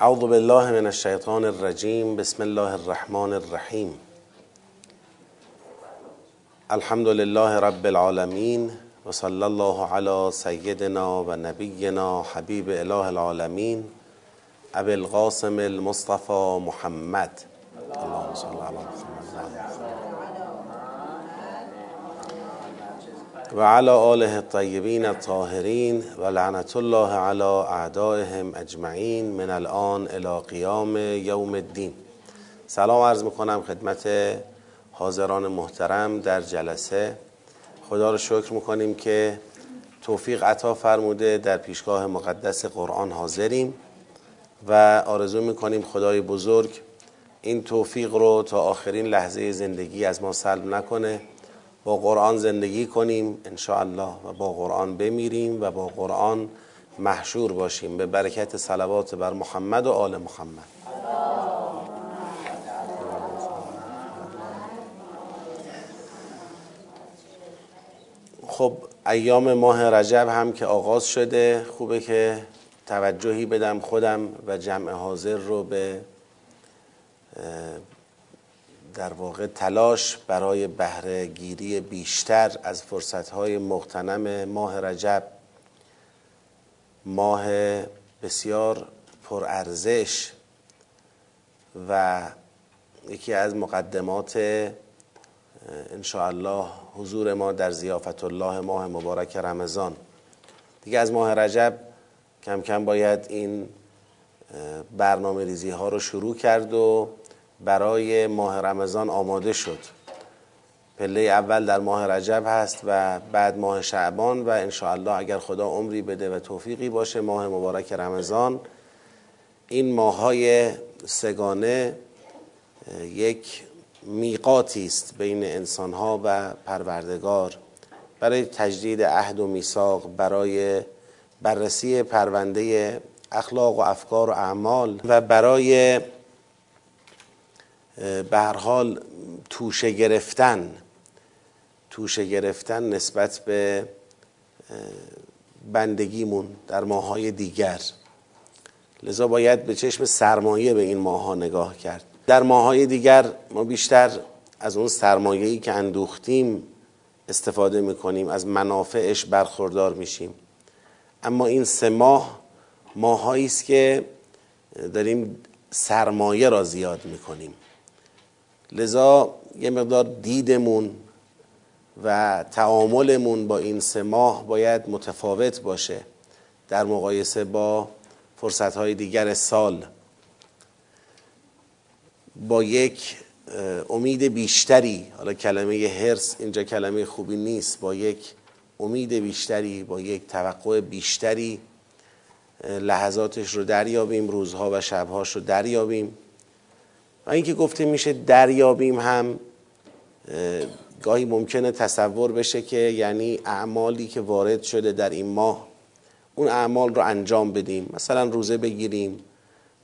اعوذ بالله من الشیطان الرجیم. بسم الله الرحمن الرحیم. الحمد لله رب العالمین و صلی الله علی سیدنا و نبینا حبیب اله العالمین. ابی القاسم المصطفى محمد. اللهم صل علی محمد. و علی آله الطیبین الطاهرین و لعنت الله علی اعدائهم اجمعین من الان الى قیام یوم الدین. سلام عرض می‌کنم خدمت حاضران محترم در جلسه. خدا رو شکر می‌کنیم که توفیق عطا فرموده در پیشگاه مقدس قرآن حاضریم و آرزو می‌کنیم خدای بزرگ این توفیق رو تا آخرین لحظه زندگی از ما سلب نکنه. با قرآن زندگی کنیم الله و با قرآن بمیریم و با قرآن محشور باشیم. به برکت صلوات بر محمد و آل محمد. خب ایام ماه رجب هم که آغاز شده خوبه که توجهی بدم خودم و جمع حاضر رو به در واقع تلاش برای بهره گیری بیشتر از فرصتهای مغتنم ماه رجب. ماه بسیار پرارزش و یکی از مقدمات الله حضور ما در زیافت الله ماه مبارک رمضان. دیگه از ماه رجب کم کم باید این برنامه ریزی ها رو شروع کرد و برای ماه رمضان آماده شد. پله اول در ماه رجب هست و بعد ماه شعبان و انشاءالله اگر خدا عمری بده و توفیقی باشه ماه مبارک رمضان. این ماه های سگانه یک میقاتی است بین انسانها و پروردگار. برای تجدید عهد و میثاق برای بررسی پرونده اخلاق و افکار و اعمال و برای به هر حال توشه گرفتن توشه گرفتن نسبت به بندگیمون در ماهای دیگر. لذا باید به چشم سرمایه به این ماها نگاه کرد. در ماهای دیگر ما بیشتر از اون سرمایه‌ای که اندوختیم استفاده می‌کنیم از منافعش برخوردار میشیم. اما این سه ماه ماهایی است که داریم سرمایه را زیاد می‌کنیم. لذا یه مقدار دیدمون و تعاملمون با این سه ماه باید متفاوت باشه در مقایسه با فرصتهای دیگر سال. با یک امید بیشتری حالا کلمه هرس اینجا کلمه خوبی نیست با یک امید بیشتری با یک توقع بیشتری لحظاتش رو دریابیم روزها و شبهاش رو دریابیم. اینکه گفته میشه دریابیم هم گاهی ممکنه تصور بشه که یعنی اعمالی که وارد شده در این ماه اون اعمال رو انجام بدیم. مثلا روزه بگیریم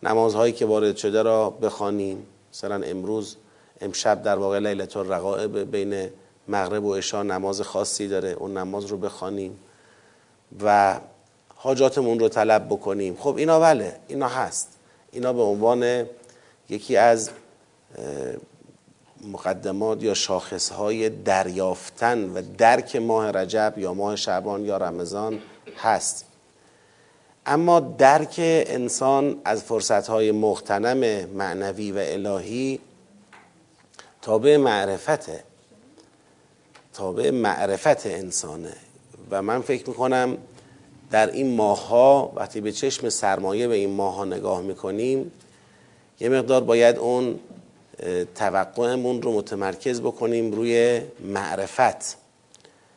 نمازهایی که وارد شده را بخوانیم. مثلا امروز امشب در واقع لیلت الرقائب بین مغرب و عشا نماز خاصی داره اون نماز رو بخوانیم و حاجاتمون رو طلب بکنیم. خب اینا بله اینا هست. اینا به عنوان یکی از مقدمات یا شاخصهای دریافتن و درک ماه رجب یا ماه شعبان یا رمضان هست. اما درک انسان از فرصتهای مختنم معنوی و الهی تابع معرفته تابع معرفت انسانه. و من فکر می‌کنم در این ماه وقتی به چشم سرمایه به این ماه نگاه می‌کنیم یه مقدار باید اون توقعمون رو متمرکز بکنیم روی معرفت.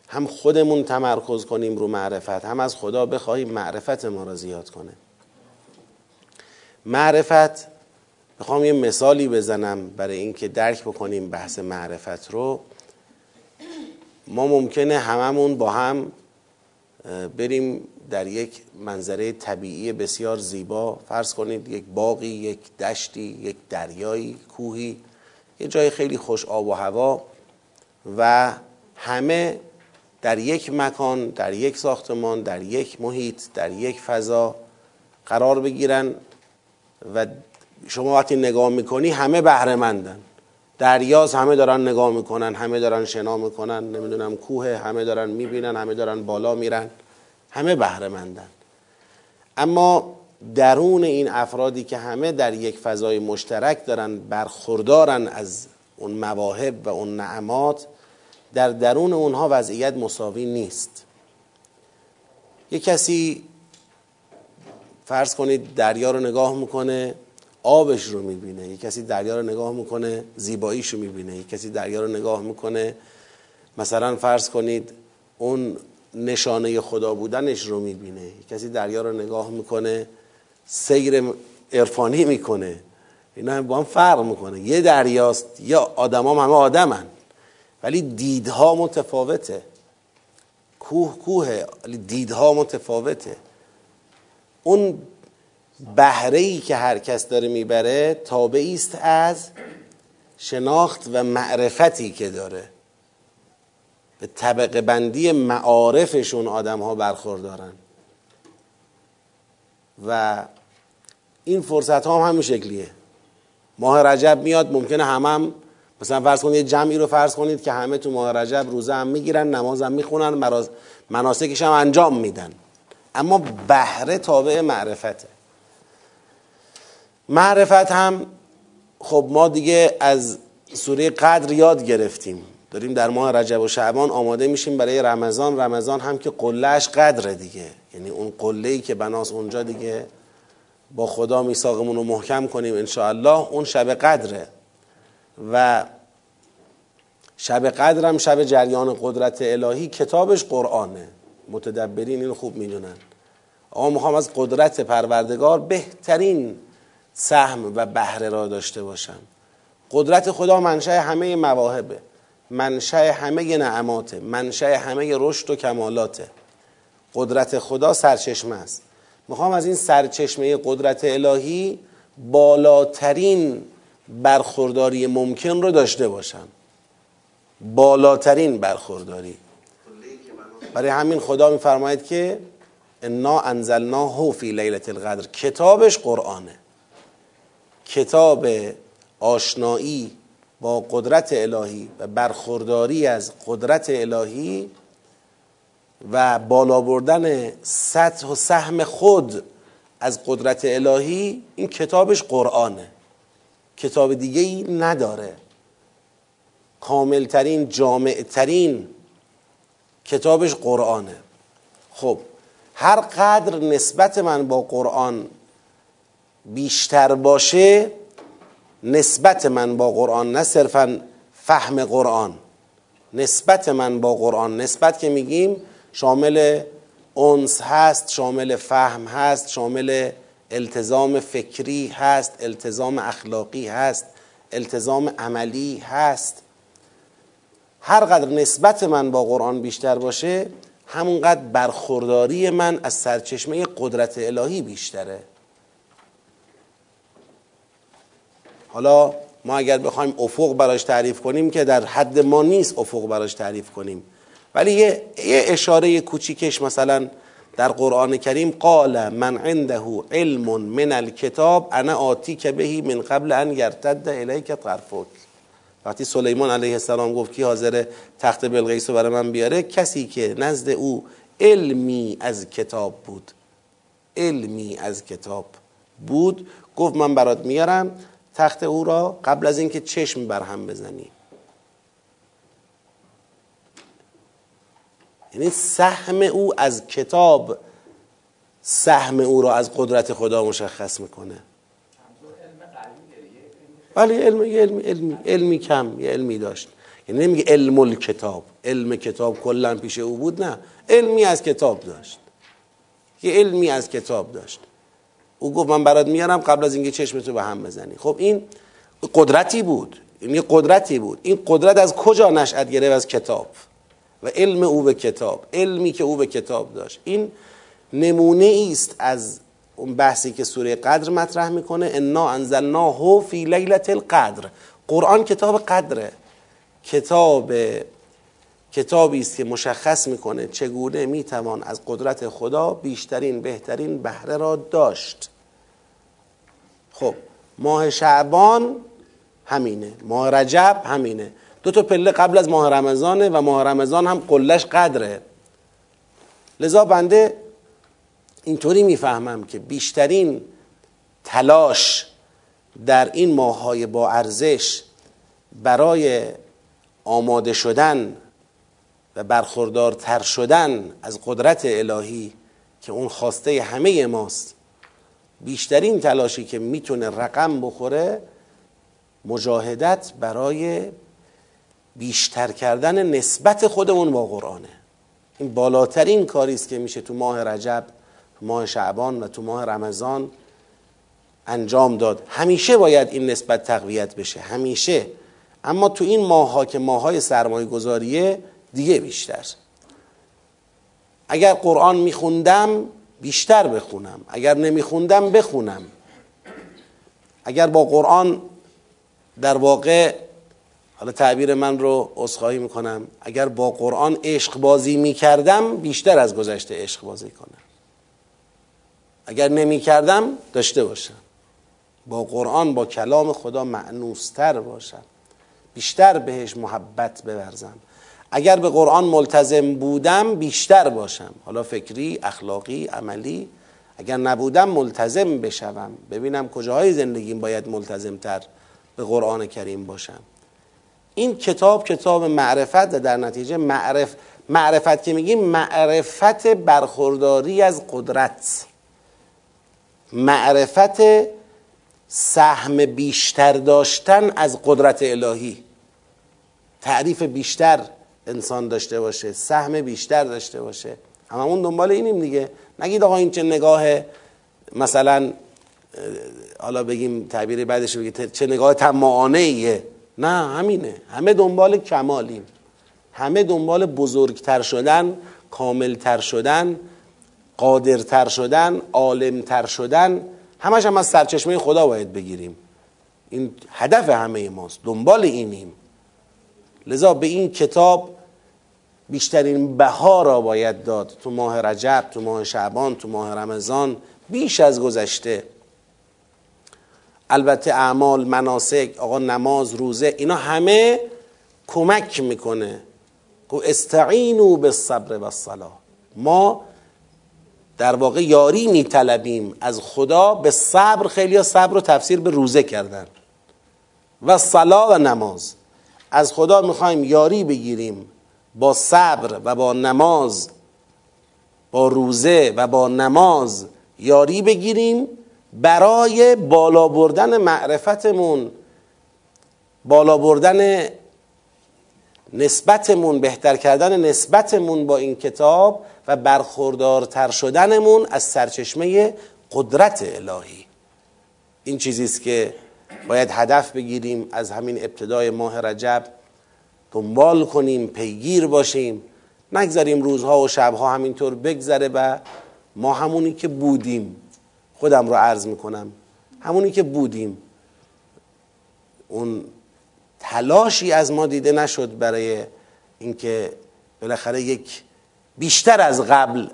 هم خودمون تمرکز کنیم رو معرفت هم از خدا بخواهیم معرفت ما را زیاد کنه. معرفت بخوام یه مثالی بزنم برای اینکه درک بکنیم بحث معرفت رو. ما ممکنه هممون با هم بریم در یک منظره طبیعی بسیار زیبا. فرض کنید یک باقی یک دشتی یک دریایی کوهی یه جای خیلی خوش آب و هوا و همه در یک مکان در یک ساختمان در یک محیط در یک فضا قرار بگیرن و شما وقتی نگاه می‌کنی همه بهره مندن دریاز همه دارن نگاه می‌کنن همه دارن شنا می‌کنن نمی‌دونم کوه همه دارن می‌بینن همه دارن بالا میرن. همه بهره مندن اما درون این افرادی که همه در یک فضای مشترک دارن برخوردارن از اون مواهب و اون نعمات در درون اونها وضعیت مساوی نیست. یک کسی فرض کنید دریا رو نگاه می‌کنه آبش رو می‌بینه. یک کسی دریا رو نگاه می‌کنه زیباییش رو می‌بینه. یک کسی دریا رو نگاه می‌کنه. مثلا فرض کنید اون نشانه خدا بودنش رو می‌بینه. کسی دریا رو نگاه می‌کنه سیر عرفانی می‌کنه. اینا هم با هم فرق می‌کنه. یه دریاست یا آدم هم همه آدمن. ولی دیدها متفاوته. کوه کوه دیدها متفاوته. اون بهره ای که هر کس داره می‌بره تابعی است از شناخت و معرفتی که داره. به طبقه بندی معارفشون آدم ها برخوردارن. و این فرصت ها هم همین شکلیه. ماه رجب میاد ممکنه همم هم مثلا فرض کنید جمعی رو فرض کنید که همه تو ماه رجب روزه هم می‌گیرن نماز هم می‌خونن مناسکش هم انجام میدن. اما بهره تابع معرفته. معرفت هم خب ما دیگه از سوره قدر یاد گرفتیم. داریم در ماه رجب و شعبان آماده میشیم برای رمضان. رمضان هم که قلهش قدره دیگه. یعنی اون قله ای که بناس اونجا دیگه با خدا میثاقمون رو محکم کنیم انشاءالله. اون شب قدره. و شب قدرم شب جریان قدرت الهی کتابش قرآنه. متدبرین این خوب می‌دونن. آقا می‌خوام از قدرت پروردگار بهترین سهم و بهره را داشته باشم. قدرت خدا منشأ همه مواهبه. منشأ همه نعماته منشأ همه رشد و کمالاته. قدرت خدا سرچشمه است. می‌خوام از این سرچشمه قدرت الهی بالاترین برخورداری ممکن رو داشته باشم. بالاترین برخورداری. برای همین خدا میفرماید که انا انزلناه فی لیلت القدر. کتابش قرآنه. کتاب آشنایی با قدرت الهی و برخورداری از قدرت الهی و بالا بردن سطح و سهم خود از قدرت الهی این کتابش قرآنه. کتاب دیگه ای نداره. کاملترین جامعترین کتابش قرآنه. خب هر قدر نسبت من با قرآن بیشتر باشه نسبت من با قرآن نه صرفا فهم قرآن. نسبت من با قرآن نسبت که میگیم شامل اونس هست شامل فهم هست شامل التزام فکری هست التزام اخلاقی هست التزام عملی هست. هر قدر نسبت من با قرآن بیشتر باشه همونقدر برخورداری من از سرچشمه قدرت الهی بیشتره. حالا ما اگر بخوایم افق براش تعریف کنیم که در حد ما نیست افق براش تعریف کنیم. ولی یه, یه اشاره کوچیکش مثلا در قرآن کریم قال من عنده علم من الکتاب انا آتی که بهی من قبل ان یرتد الیک طرفک. وقتی سلیمان علیه السلام گفت کی حاضر تخت بلقیس رو برای من بیاره کسی که نزد او علمی از کتاب بود علمی از کتاب بود گفت من برات میارم. تخت او را قبل از اینکه چشم بر هم بزنی. یعنی سهم او از کتاب سهم او را از قدرت خدا مشخص می‌کنه. ولی علم علمی علمی علمی کم یه علمی داشت. یعنی نمیگه علم الکتاب. علم کتاب کلا پیش او بود نه. علمی از کتاب داشت. یه علمی از کتاب داشت. او گفت من برات میارم قبل از اینکه چشمتو به هم بزنی. خب این قدرتی بود. این یه قدرتی بود. این قدرت از کجا نشأت گرفت؟ از کتاب. و علم او به کتاب. علمی که او به کتاب داشت. این نمونه است از اون بحثی که سوره قدر مطرح می‌کنه. انا انزلناه فی لیلت القدر. قرآن کتاب قدره. کتاب کتابی است که مشخص می‌کنه چگونه می‌توان از قدرت خدا بیشترین بهترین بهره را داشت. خب ماه شعبان همینه ماه رجب همینه. دو تا پله قبل از ماه رمضانه و ماه رمضان هم قلش قدره. لذا بنده اینطوری می‌فهمم که بیشترین تلاش در این ماههای با ارزش برای آماده شدن و برخوردارتر شدن از قدرت الهی که اون خواسته همه ماست. بیشترین تلاشی که می‌تونه رقم بخوره مجاهدت برای بیشتر کردن نسبت خودمون با قرآنه. این بالاترین کاری است که میشه تو ماه رجب تو ماه شعبان و تو ماه رمضان انجام داد. همیشه باید این نسبت تقویت بشه همیشه. اما تو این ماه ها که ماه های سرمایه گذاریه دیگه بیشتر. اگر قرآن میخوندم بیشتر بخونم. اگر نمیخوندم بخونم. اگر با قرآن در واقع حالا تعبیر من رو اصخایی می‌کنم. اگر با قرآن عشق بازی می‌کردم بیشتر از گذشته عشق بازی کنم. اگر نمی‌کردم داشته باشم. با قرآن با کلام خدا معنوستر باشم. بیشتر بهش محبت بورزم. اگر به قرآن ملتزم بودم بیشتر باشم. حالا فکری، اخلاقی، عملی. اگر نبودم ملتزم بشوم. ببینم کجاهای زندگیم باید ملتزمتر به قرآن کریم باشم. این کتاب کتاب معرفت و در نتیجه معرف معرفت که میگیم معرفت برخورداری از قدرت. معرفت سهم بیشتر داشتن از قدرت الهی. تعریف بیشتر انسان داشته باشه سهم بیشتر داشته باشه. هممون دنبال اینیم دیگه. نگید آقا این چه نگاه مثلا حالا بگیم تعبیر بعدش بگید چه نگاه تماعانه ایه نه همینه. همه دنبال کمالیم. همه دنبال بزرگتر شدن کاملتر شدن قادرتر شدن عالمتر شدن. همش هم از سرچشمه خدا باید بگیریم. این هدف همه ماست. دنبال اینیم. لذا به این کتاب بیشترین بها را باید داد. تو ماه رجب تو ماه شعبان تو ماه رمضان بیش از گذشته. البته اعمال مناسک آقا نماز روزه اینا همه کمک می‌کنه. گو استعینو به صبر و صلاح ما در واقع یاری میطلبیم از خدا به صبر خیلی صبر و تفسیر به روزه کردن. و صلاح و نماز. از خدا می‌خوایم یاری بگیریم. با صبر و با نماز با روزه و با نماز یاری بگیریم برای بالا بردن معرفتمون بالا بردن نسبتمون بهتر کردن نسبتمون با این کتاب و برخوردارتر شدنمون از سرچشمه قدرت الهی. این چیزی است که باید هدف بگیریم از همین ابتدای ماه رجب. دنبال کنیم پیگیر باشیم. نگذاریم روزها و شبها همینطور بگذره و ما همونی که بودیم خودم رو عرض می‌کنم همونی که بودیم. اون تلاشی از ما دیده نشد برای اینکه بالاخره یک بیشتر از قبل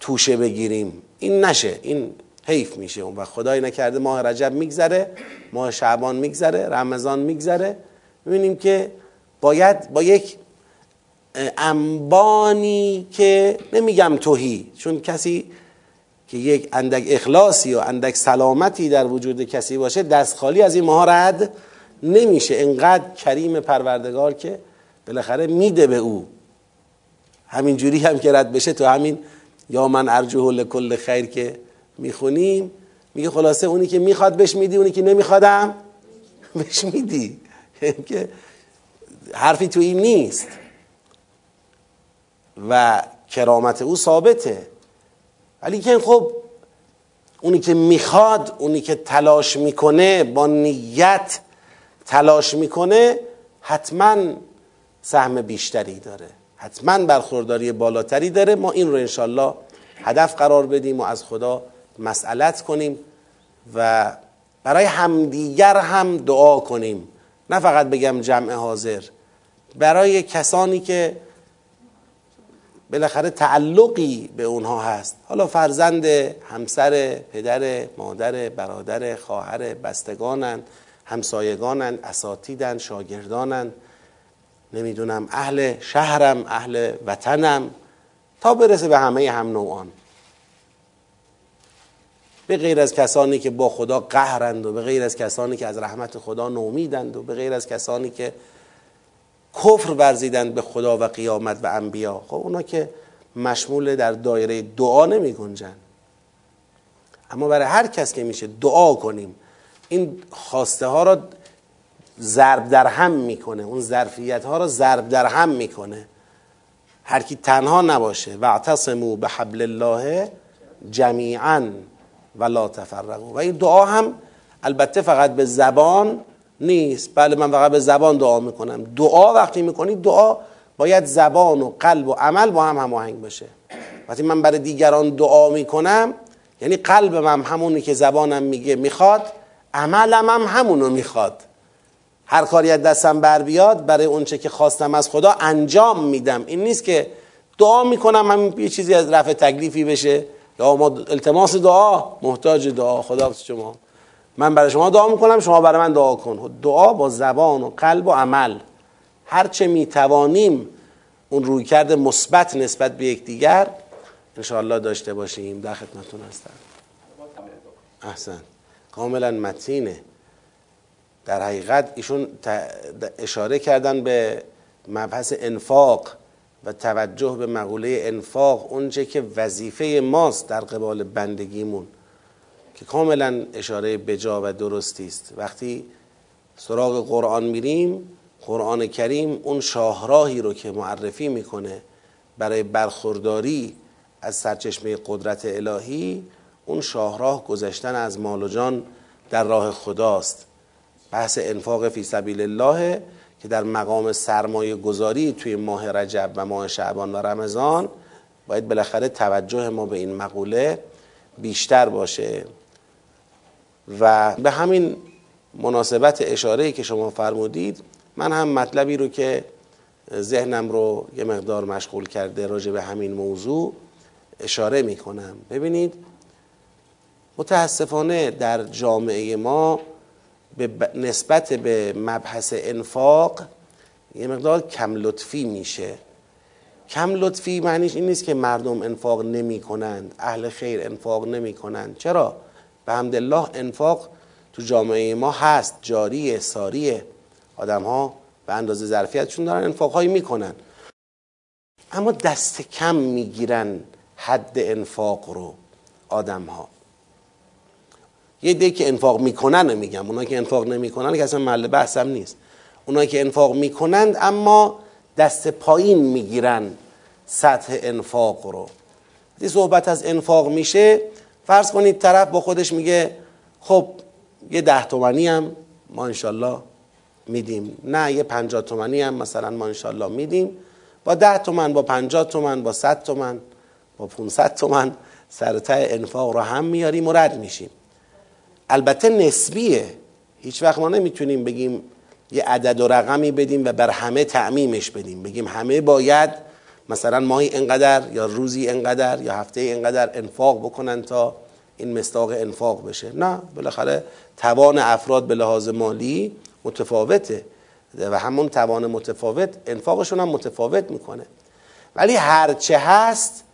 توشه بگیریم. این نشه این حیف میشه. اون و خدای نکرده ماه رجب میگذره ماه شعبان میگذره رمضان میگذره. می‌بینیم که باید با یک انبانی که نمیگم توهی چون کسی که یک اندک اخلاصی و اندک سلامتی در وجود کسی باشه دست خالی از این ماه رد نمیشه. انقدر کریم پروردگار که بالاخره میده به او. همین جوری هم که رد بشه تو همین یا من ارجوه لکل خیر که می‌خونیم میگه خلاصه اونی که می‌خواد بهش میدی اونی که نمیخوادم بهش میدی. که حرفی تو این نیست. و کرامت او ثابته. ولی که خب اونی که می‌خواد اونی که تلاش می‌کنه با نیت تلاش می‌کنه حتما سهم بیشتری داره. حتما برخورداری بالاتری داره. ما این رو انشالله هدف قرار بدیم و از خدا مسئلت کنیم و برای همدیگر هم دعا کنیم. نه فقط بگم جمع حاضر. برای کسانی که بالاخره تعلقی به اونها هست. حالا فرزند همسر پدر مادر برادر خواهر بستگانن همسایگانن اساتیدن شاگردانن. نمی‌دونم اهل شهرم اهل وطنم. تا برسه به همه هم نوعان. به غیر از کسانی که با خدا قهرند و به غیر از کسانی که از رحمت خدا نومیدند و به غیر از کسانی که کفر ورزیدند به خدا و قیامت و انبیا. خب اونا که مشمول در دایره دعا نمی گنجن. اما برای هر کس که میشه دعا کنیم این خواسته ها را ضرب در هم می‌کنه. اون ظرفیت ها را ضرب در هم می‌کنه. هر کی تنها نباشه و اعتصموا به حبل الله جمیعا ولا تفرقوا. و این دعا هم البته فقط به زبان نیست. بله من فقط به زبان دعا می‌کنم. دعا وقتی می‌کنی دعا باید زبان و قلب و عمل با هم هماهنگ باشه وقتی من برای دیگران دعا می‌کنم یعنی قلبم هم همونی که زبانم میگه می‌خواد عملم هم همونو می‌خواد. هر کاری از دستم بر بیاد برای اونچه که خواستم از خدا انجام میدم. این نیست که دعا می‌کنم هم یه چیزی از رفع تکلیفی بشه. یا ما التماس دعا محتاج دعا. خدا شما. من برای شما دعا می‌کنم شما برای من دعا کن. دعا با زبان و قلب و عمل. هرچه می‌توانیم اون روی کرده مثبت نسبت به یکدیگر انشاءالله داشته باشیم. در خدمتتون هستم. احسن. کاملا متینه. در حقیقت ایشون اشاره کردن به مبحث انفاق و توجه به مقوله انفاق اونچه که وظیفه ماست در قبال بندگیمون. که کاملا اشاره بجا و درستی است. وقتی سراغ قرآن میریم قرآن کریم اون شاهراهی رو که معرفی می‌کنه برای برخورداری از سرچشمه قدرت الهی اون شاهراه گذشتن از مال و جان در راه خداست. بحث انفاق فی سبیل الله که در مقام سرمایه گذاری توی ماه رجب و ماه شعبان و رمضان باید بالاخره توجه ما به این مقوله بیشتر باشه. و به همین مناسبت اشاره که شما فرمودید من هم مطلبی رو که ذهنم رو یه مقدار مشغول کرده راجع به همین موضوع اشاره می کنم ببینید متاسفانه در جامعه ما به نسبت به مبحث انفاق یه مقدار کم لطفی میشه. کم لطفی معنیش این نیست که مردم انفاق نمی کنند اهل خیر انفاق نمی کنند چرا؟ به الله انفاق تو جامعه ما هست جاریه ساریه. آدم ها به اندازه ظرفیتشون دارن انفاق هایی می‌کنن. اما دست کم می‌گیرن حد انفاق رو آدم ها یه دی که انفاق می‌کنن میگم. اونا که انفاق نمی‌کنن که اصلا محل بحثم نیست. اونا که انفاق می‌کنند اما دست پایین می‌گیرن سطح انفاق رو. دی صحبت از انفاق میشه. فرض کنید طرف با خودش میگه خب یه ده تومنی هم ما انشالله میدیم. نه یه پنجاه تومنی هم مثلا ما انشالله میدیم. با ده تومن با پنجاه تومن با صد تومن با 500 تومن سرته انفاق رو هم میاریم و رد میشیم. البته نسبیه. هیچ وقت ما نمی‌تونیم بگیم یه عدد و رقمی بدیم و بر همه تعمیمش بدیم. بگیم همه باید مثلا ماهی انقدر یا روزی انقدر یا هفته انقدر انفاق بکنن تا این مستاق انفاق بشه. نه بالاخره توان افراد به لحاظ مالی متفاوته و همون توان متفاوت انفاقشون هم متفاوت می‌کنه. ولی هرچه هست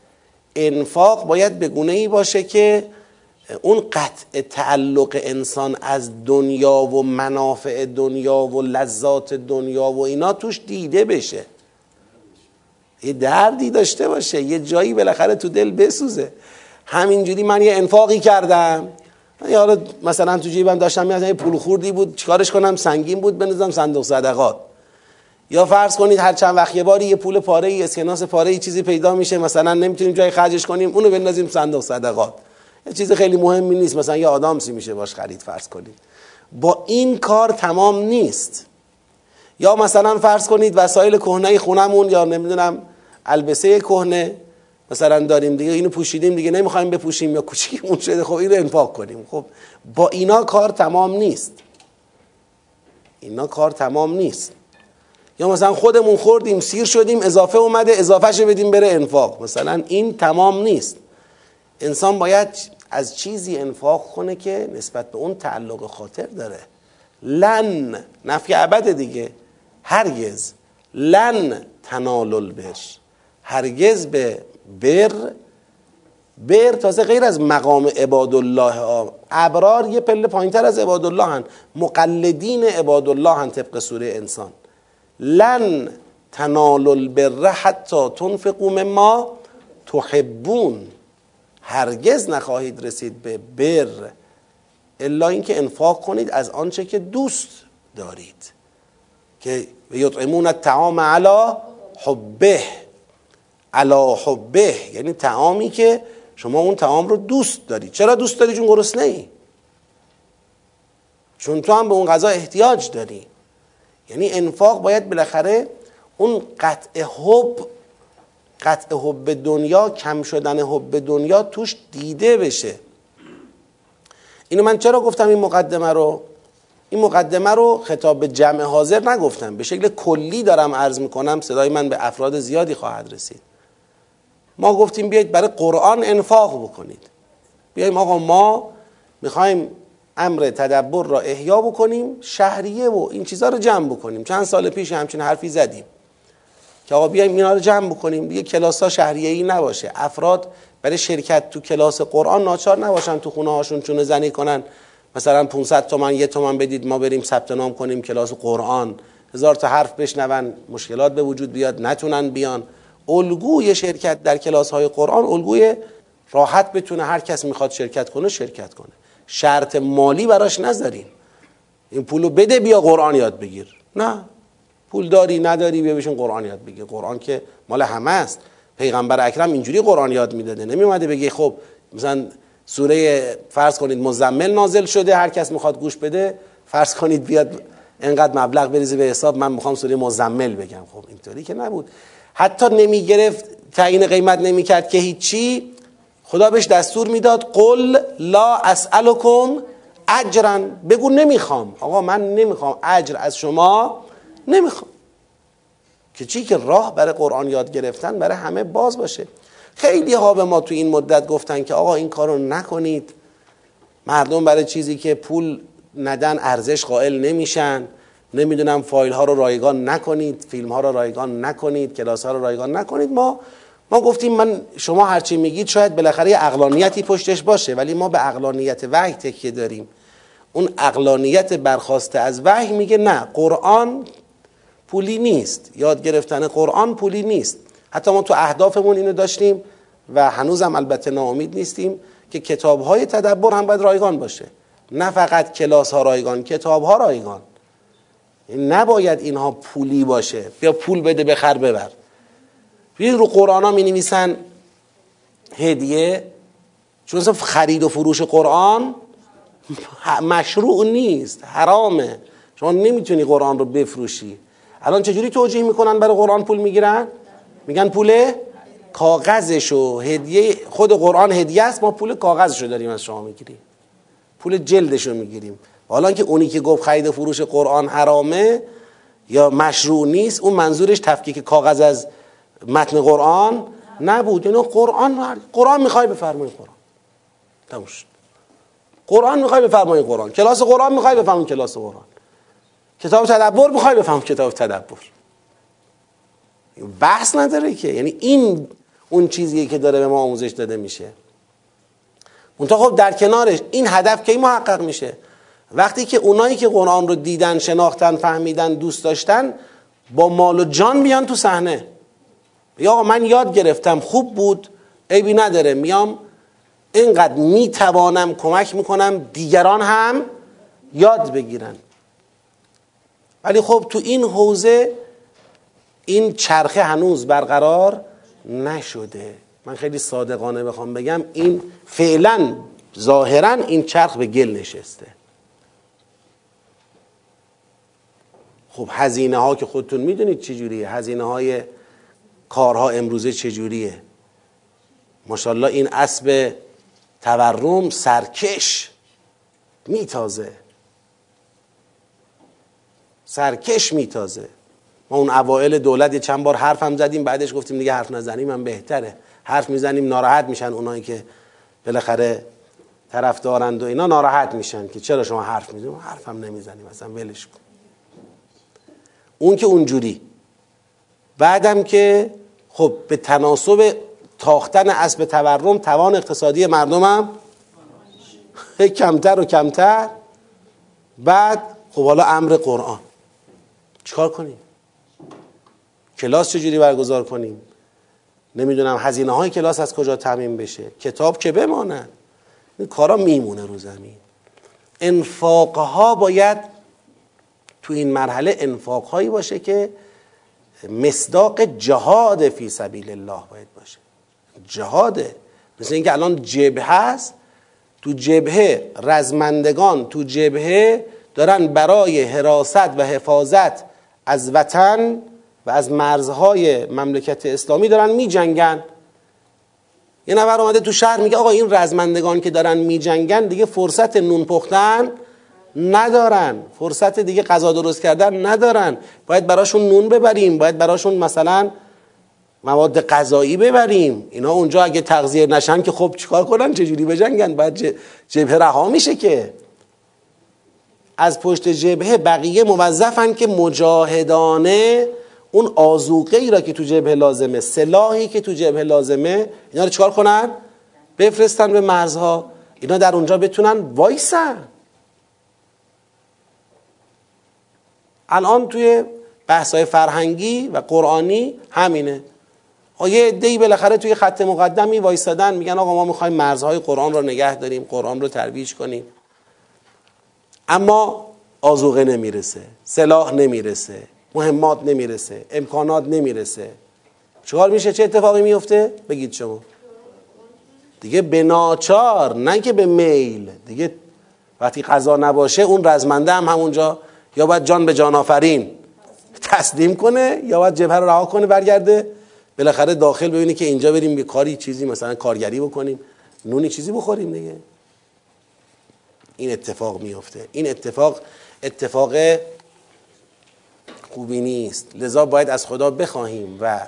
انفاق باید به گونه ای باشه که اون قطع تعلق انسان از دنیا و منافع دنیا و لذات دنیا و اینا توش دیده بشه. یه دردی داشته باشه یه جایی بالاخره تو دل بسوزه. همینجوری من یه انفاقی کردم. یا مثلا تو جیبم داشتم یه پول خوردی بود چیکارش کنم؟ سنگین بود بنظام صندوق صدقات. یا فرض کنید هر چند وقت یه باری یه پول پاره ای اسکناس پاره ای چیزی پیدا میشه مثلا نمی‌تونیم جای خرجش کنیم اونو بندازیم صندوق صدقات. یه چیز خیلی مهمی نیست مثلا یه آدامسی میشه باش خرید فرض کنید. با این کار تمام نیست. یا مثلا فرض کنید وسایل کهنه خونمون یا نمی‌دونم البسه کهنه. مثلا داریم دیگه اینو پوشیدیم دیگه نمی‌خوایم بپوشیم یا کوچیکمون شده خب اینو انفاق کنیم. خب با اینا کار تمام نیست. اینا کار تمام نیست. یا مثلا خودمون خوردیم سیر شدیم اضافه اومده اضافهش بدیم بره انفاق. مثلا این تمام نیست. انسان باید از چیزی انفاق کنه که نسبت به اون تعلق خاطر داره. لن نفی عبد دیگه. هرگز. لن تنال البر هرگز به بر بر تازه غیر از مقام عباد الله ابرار یه پله پایینتر از عباد الله هن. مقلدین عباد الله هن طبق سوره انسان. لن تنال البر حتی تنفقوا مما تحبون. هرگز نخواهید رسید به بر الا اینکه انفاق کنید از آنچه که دوست دارید. که یطعمون الطعام علی حبه. علی حبه یعنی تعامی که شما اون تعام رو دوست داری. چرا دوست داری؟ چون گرسنه ای چون تو هم به اون غذا احتیاج داری. یعنی انفاق باید بالاخره اون قطع حب قطع حب دنیا کم شدن حب دنیا توش دیده بشه. اینو من چرا گفتم این مقدمه رو؟ این مقدمه رو خطاب به جمع حاضر نگفتم. به شکل کلی دارم عرض می‌کنم صدای من به افراد زیادی خواهد رسید. ما گفتیم بیایید برای قرآن انفاق بکنید. بیاییم آقا ما می‌خوایم امر تدبر را احیا بکنیم شهریه و این چیزها رو جمع بکنیم. چند سال پیش همچین حرفی زدیم که آقا بیایم اینا رو جمع بکنیم. دیگه کلاس ها شهریه ای نباشه. افراد برای شرکت تو کلاس قرآن ناچار نباشن تو خونه هاشون چونه زنی کنن. مثلا 500 تومن یه تومن بدید ما بریم ثبت نام کنیم کلاس قرآن. هزار تا حرف بشنون مشکلات به وجود بیاد نتونن بیان. الگوی شرکت در کلاس های قرآن الگوی راحت بتونه هر کس می‌خواد شرکت کنه شرکت کنه. شرط مالی براش نذارین. این پولو بده بیا قرآن یاد بگیر. نه. پول داری نداری بیا بشین قرآن یاد بگیر. قرآن که مال همه است. پیغمبر اکرم اینجوری قرآن یاد می‌داده. نمیومده بگی خب مثلا سوره فرض کنید مزمل نازل شده هر کس می‌خواد گوش بده فرض کنید بیاد انقدر مبلغ بریزه به حساب من می‌خوام سوره مزمل بگم. خب اینطوری که نبود. حتی نمی‌گرفت تعیین قیمت نمی‌کرد که هیچی. خدا بهش دستور می‌داد قل لا اسالکم اجرا. بگو نمی‌خوام. آقا من نمی‌خوام اجر از شما نمی‌خوام. که چی؟ که راه برای قرآن یاد گرفتن برای همه باز باشه. خیلی ها به ما تو این مدت گفتن که آقا این کارو نکنید. مردم برای چیزی که پول ندن ارزش قائل نمیشن. نمی‌دونم فایل ها رو رایگان نکنید فیلم ها رو رایگان نکنید کلاس ها رو رایگان نکنید. ما ما گفتیم من شما هرچی میگید شاید بالاخره اقلانیتی پشتش باشه ولی ما به اقلانیت وحی تکیه داریم. اون اقلانیت برخواسته از وحی میگه نه قرآن پولی نیست. یاد گرفتن قرآن پولی نیست. حتی ما تو اهدافمون اینو داشتیم و هنوزم البته ناامید نیستیم که کتاب های تدبر هم باید رایگان باشه. نه فقط کلاس ها رایگان کتاب ها رایگان. نباید اینها پولی باشه. بیا پول بده بخر ببر. بیا رو قرآن ها می نویسن هدیه چون خرید و فروش قرآن مشروع نیست حرامه. شما نمی‌تونی قرآن رو بفروشی. الان چجوری توجیه می‌کنن برای قرآن پول می‌گیرن؟ میگن پول کاغذشو هدیه خود قرآن هدیه است ما پول کاغذشو داریم از شما می‌گیریم. پول جلدشو می‌گیریم. حالا که اونی که گفت خرید و فروش قرآن حرامه یا مشروع نیست اون منظورش تفکیک کاغذ از متن قرآن نبود. یعنی قرآن قرآن می‌خوای بفرمایید قرآن. تموش قرآن می‌خوای بفرمایید قرآن. کلاس قرآن می‌خوای بفرمایید کلاس قرآن. کتاب تدبر می‌خوای بفهم کتاب تدبر. بحث نداره که. یعنی این اون چیزیه که داره به ما آموزش داده میشه. منتها خب در کنارش این هدف کی محقق میشه؟ وقتی که اونایی که قرآن رو دیدن شناختن فهمیدن دوست داشتن با مال و جان بیان تو صحنه. یا من یاد گرفتم خوب بود. عیبی نداره میام. اینقدر می‌توانم کمک می‌کنم دیگران هم یاد بگیرن. ولی خب تو این حوزه این چرخه هنوز برقرار نشده. من خیلی صادقانه بخوام بگم این فعلا ظاهرا این چرخ به گل نشسته. خب هزینه ها که خودتون می‌دونید چجوریه؟ هزینه های کارها امروزه چجوریه؟ ماشاءالله این اسب تورم سرکش میتازه. سرکش میتازه. ما اون اوائل دولت یه چند بار حرف هم زدیم بعدش گفتیم دیگه حرف نزنیم هم بهتره. حرف می‌زنیم ناراحت میشن اونایی که بالاخره طرف دارند و اینا ناراحت میشن که چرا شما حرف می‌زنید؟ حرف هم نمی‌زنیم اصلا ولش کن. اون که اونجوری. بعدم که خب به تناسب تاختن اسب تورم توان اقتصادی مردمم کمتر و کمتر. بعد خب حالا امر قرآن. چیکار کنیم؟ کلاس چجوری برگزار کنیم؟ نمی‌دونم هزینه های کلاس از کجا تعمین بشه؟ کتاب که بماند؟ این کارا میمونه رو زمین. انفاق ها باید تو این مرحله انفاق هایی باشه که مصداق جهاد فی سبیل الله باید باشه. جهاده مثل اینکه الان جبهه هست تو جبهه رزمندگان تو جبهه دارن برای حراست و حفاظت از وطن و از مرزهای مملکت اسلامی دارن می جنگن یه نفر آمده تو شهر میگه آقا این رزمندگان که دارن می جنگن دیگه فرصت نون پختن ندارن. فرصت دیگه غذا درست کردن ندارن. باید براشون نون ببریم. باید براشون مثلا مواد غذایی ببریم. اینا اونجا اگه تغذیه نشن که خب چیکار کنن؟ چجوری بجنگن؟ باید جبهه رها میشه که. از پشت جبهه بقیه موظفن که مجاهدانه اون آزوقه ای را که تو جبهه لازمه سلاحی که تو جبهه لازمه اینا رو چیکار کنن؟ بفرستن به مرزها. اینا در اونجا بتونن وایسن. الان توی بحثای فرهنگی و قرآنی همینه. یه عده‌ای بالاخره توی خط مقدمی وایسادن میگن آقا ما می‌خوایم مرزهای قرآن رو نگه داریم قرآن رو ترویج کنیم. اما آزوقه نمی‌رسه سلاح نمی‌رسه مهمات نمی‌رسه امکانات نمی‌رسه. چیکار میشه؟ چه اتفاقی میفته بگید شما. دیگه به ناچار نه که به میل. دیگه وقتی قضا نباشه اون رزمنده هم همونجا یا باید جان به جان آفرین تسلیم کنه یا باید جبهه رو رها کنه برگرده. بالاخره داخل ببینی که اینجا بریم به کاری چیزی مثلا کارگری بکنیم. نونی چیزی بخوریم دیگه. این اتفاق میفته این اتفاق اتفاق خوبی نیست. لذا باید از خدا بخواهیم و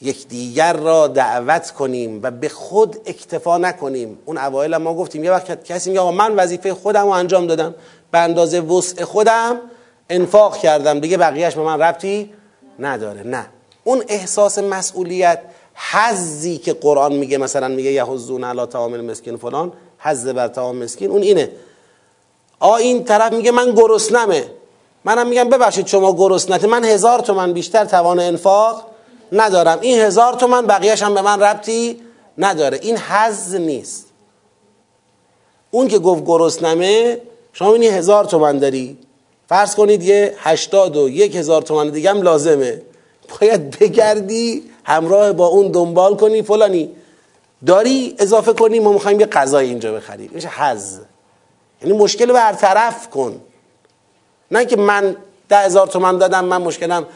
یک دیگر را دعوت کنیم و به خود اکتفا نکنیم. اون اوایل ما گفتیم یه وقت کسی میگه آقا من وظیفه خودم رو انجام دادم. به اندازه وسع خودم انفاق کردم. دیگه بقیهش به من ربطی نداره. نه. اون احساس مسئولیت حزی که قرآن میگه مثلا میگه یحزون علی طعام مسکین فلان حز بر طعام مسکین اون اینه. آ این طرف میگه من گرسنمه. منم میگم ببخشید شما گرسنته من هزار تومن بیشتر توان انفاق ندارم. این هزار تومن بقیهش هم به من ربطی نداره. این حز نیست. اون که گفت گرسنمه شما اینی هزار تومن داری؟ فرض کنید یه هشتاد و یک هزار تومن دیگه هم لازمه. باید بگردی همراه با اون دنبال کنی فلانی. داری اضافه کنی ما می‌خوایم یه غذای اینجا بخریم. میشه حز یعنی مشکل برطرف کن. نه که من ده هزار تومن دادم من مشکلم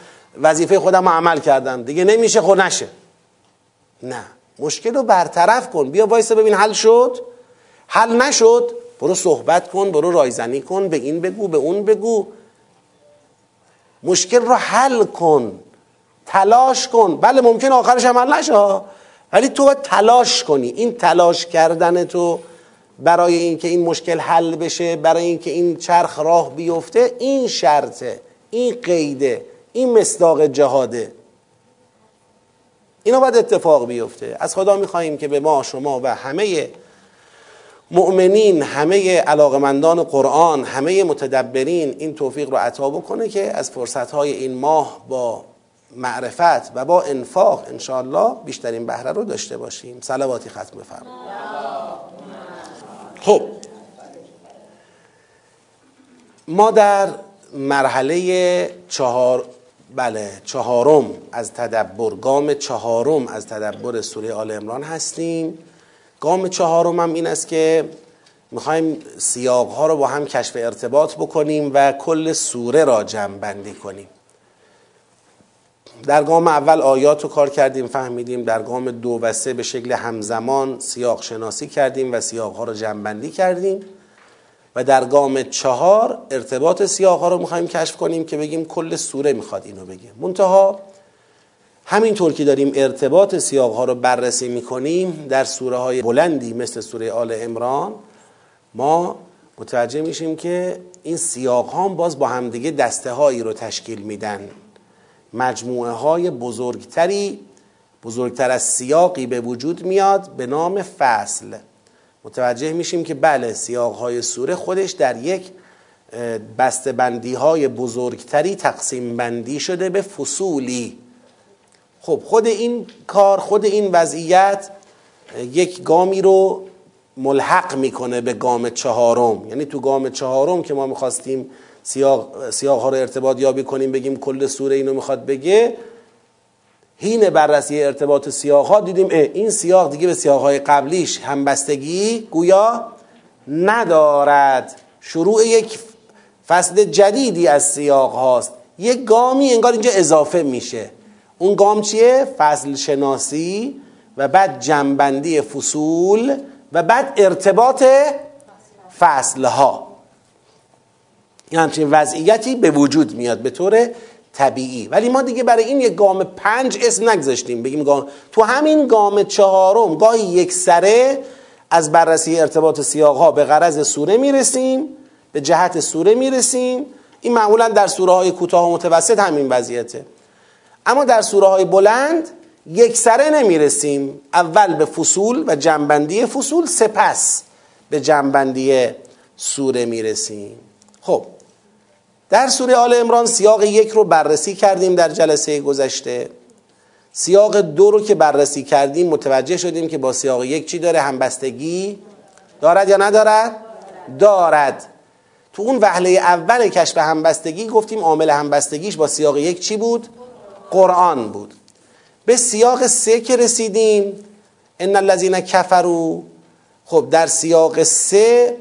وظیفه خودم رو عمل کردم. دیگه نمیشه خود نشه. نه. مشکل رو برطرف کن. بیا وایسه ببین حل شد. حل نشد برو صحبت کن برو رایزنی کن به این بگو به اون بگو. مشکل رو حل کن تلاش کن. بله ممکن آخرش عمل نشه ولی تو باید تلاش کنی. این تلاش کردن تو برای اینکه این مشکل حل بشه برای اینکه این چرخ راه بیفته این شرطه این قیده این مصداق جهاده. اینا باید اتفاق بیفته. از خدا میخواییم که به ما شما و همه مؤمنین همه علاقمندان قرآن همه متدبرین این توفیق رو عطا بکنه که از فرصتهای این ماه با معرفت و با انفاق انشاءالله بیشترین بهره رو داشته باشیم. صلواتی ختم بفرمایید. خب. ما در مرحله چهار بله چهارم از تدبر گام چهارم از تدبر سوره آل امران هستیم. گام چهارم هم این است که می‌خوایم سیاق ها رو با هم کشف ارتباط بکنیم و کل سوره را جمع بندی کنیم. در گام اول آیات رو کار کردیم فهمیدیم در گام دو و سه به شکل همزمان سیاق شناسی کردیم و سیاق ها رو جمع بندی کردیم. و در گام چهار ارتباط سیاق ها رو می‌خوایم کشف کنیم که بگیم کل سوره می‌خواد اینو بگه. منتها همینطور که داریم ارتباط سیاق ها رو بررسی می‌کنیم در سوره های بلندی مثل سوره آل امران ما متوجه میشیم که این سیاق ها باز با همدیگه دسته هایی رو تشکیل میدن. مجموعه های بزرگتری بزرگتر از سیاقی به وجود میاد به نام فصل. متوجه میشیم که بله سیاق های سوره خودش در یک بندی های بزرگتری تقسیم بندی شده به فصولی. خب خود این کار خود این وضعیت یک گامی رو ملحق می‌کنه به گام چهارم. یعنی تو گام چهارم که ما می‌خواستیم سیاق, سیاق ها رو ارتباط یابی کنیم بگیم کل سوره اینو می‌خواد بگه حین بررسی ارتباط سیاق ها دیدیم این سیاق دیگه به سیاق های قبلیش همبستگی گویا ندارد. شروع یک فصل جدیدی از سیاق هاست. یک گامی انگار اینجا اضافه میشه. اون گام چیه؟ فصل شناسی و بعد جنبندی فصول و بعد ارتباط فصل ها یه همچین وضعیتی به وجود میاد به طور طبیعی. ولی ما دیگه برای این یک گام پنج اسم نگذاشتیم. بگیم گام تو همین گام چهارم گاهی یک سره از بررسی ارتباط سیاق ها به غرض سوره می‌رسیم به جهت سوره می‌رسیم. این معمولا در سوره های کوتاه و متوسط همین وضعیته. اما در سوره های بلند یک سره نمی‌رسیم. اول به فصول و جنبندی فصول سپس به جنبندی سوره می‌رسیم. خب در سوره آل امران سیاق یک رو بررسی کردیم در جلسه گذشته. سیاق دو رو که بررسی کردیم متوجه شدیم که با سیاق یک چی داره؟ همبستگی دارد یا ندارد؟ دارد. تو اون وهله اول کشف همبستگی گفتیم عامل همبستگیش با سیاق یک چی بود؟ قرآن بود. به سیاق سه که رسیدیم. ان الذين کفروا. خب در سیاق سه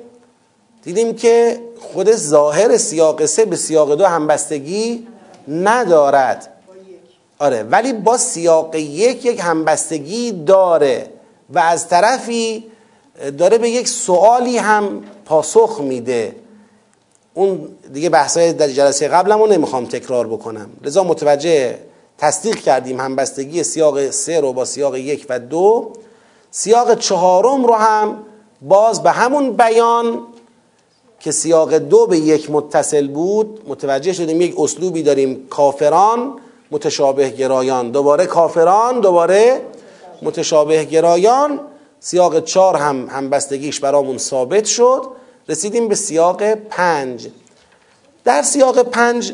دیدیم که خود ظاهر سیاق سه به سیاق دو همبستگی ندارد. آره ولی با سیاق یک یک همبستگی داره و از طرفی داره به یک سوالی هم پاسخ میده. اون دیگه بحثای در جلسه قبلمو نمی‌خوام تکرار بکنم. لذا متوجه تصدیق کردیم همبستگی سیاق سه رو با سیاق یک و دو. سیاق چهارم رو هم باز به همون بیان که سیاق دو به یک متصل بود. متوجه شدیم یک اسلوبی داریم کافران متشابه گرایان. دوباره کافران دوباره متشابه گرایان. سیاق چهار هم همبستگیش برامون ثابت شد. رسیدیم به سیاق پنج. در سیاق پنج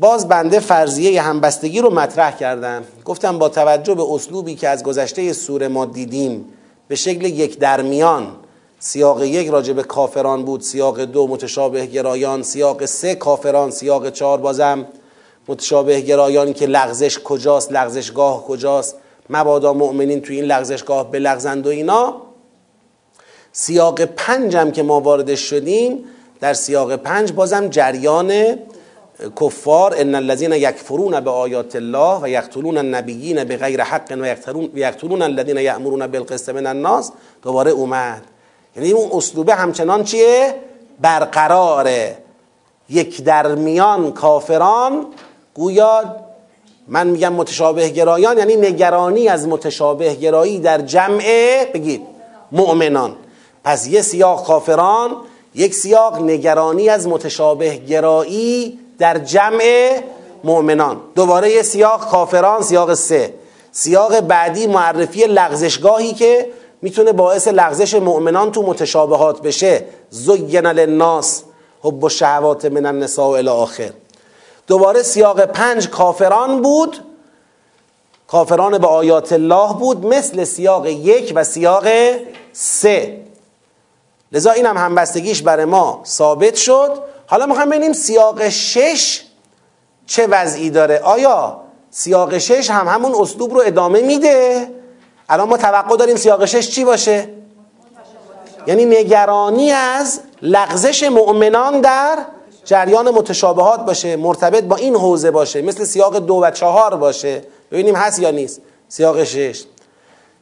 باز بنده فرضیه همبستگی رو مطرح کردم. گفتم با توجه به اسلوبی که از گذشته سوره ما دیدیم به شکل یک درمیان سیاق یک راجع به کافران بود سیاق دو متشابه گرایان سیاق سه کافران سیاق چهار بازم. متشابه گرایان که لغزش کجاست لغزشگاه کجاست؟ مبادا مؤمنین توی این لغزشگاه به لغزند و اینا. سیاق پنجم که ما واردش شدیم در سیاق پنج بازم جریان کفار ان الذين یکفرون به آیات الله و یقتلون النبیین به غیر حق و یقتلون الذين یأمرون بالقسط من الناس. دوباره اومد. یعنی اون اسلوبه همچنان چیه؟ برقراره. یک درمیان کافران گویا من میگم متشابه گرایان یعنی نگرانی از متشابه گرایی در جمع بگید مؤمنان. پس یه سیاق کافران یک سیاق نگرانی از متشابه گرایی در جمع مؤمنان. دوباره سیاق کافران سیاق سه. سیاق بعدی معرفی لغزشگاهی که می‌تونه باعث لغزش مؤمنان تو متشابهات بشه. زین للناس حب و شهوات من النساء الی آخر. دوباره سیاق پنج کافران بود. کافران به آیات الله بود مثل سیاق یک و سیاق سه. لذا این هم همبستگیش برای ما ثابت شد. حالا می‌خوایم ببینیم سیاق شش چه وضعی داره. آیا سیاق شش هم همون اسلوب رو ادامه میده؟ الان ما توقع داریم سیاق شش چی باشه؟ یعنی نگرانی از لغزش مؤمنان در جریان متشابهات باشه مرتبط با این حوزه باشه مثل سیاق دو و چهار باشه. ببینیم هست یا نیست سیاق شش.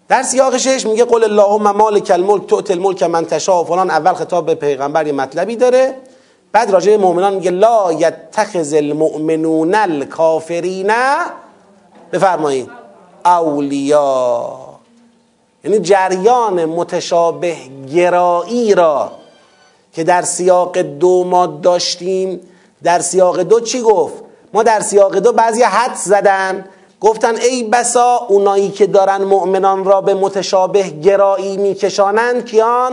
در سیاق شش میگه قل اللهم مالک الملک تؤت الملک من تشاء فلان اول خطاب به پیغمبر یه مطلبی داره. بعد راجع مؤمنان میگه لا یتخذ المؤمنون الکافرین بفرمایید اولیا یعنی جریان متشابه گرایی را که در سیاق دو ما داشتیم. در سیاق دو چی گفت؟ ما در سیاق دو بعضی حد زدن. گفتن ای بسا اونایی که دارن مؤمنان را به متشابه گرایی میکشانند کیان؟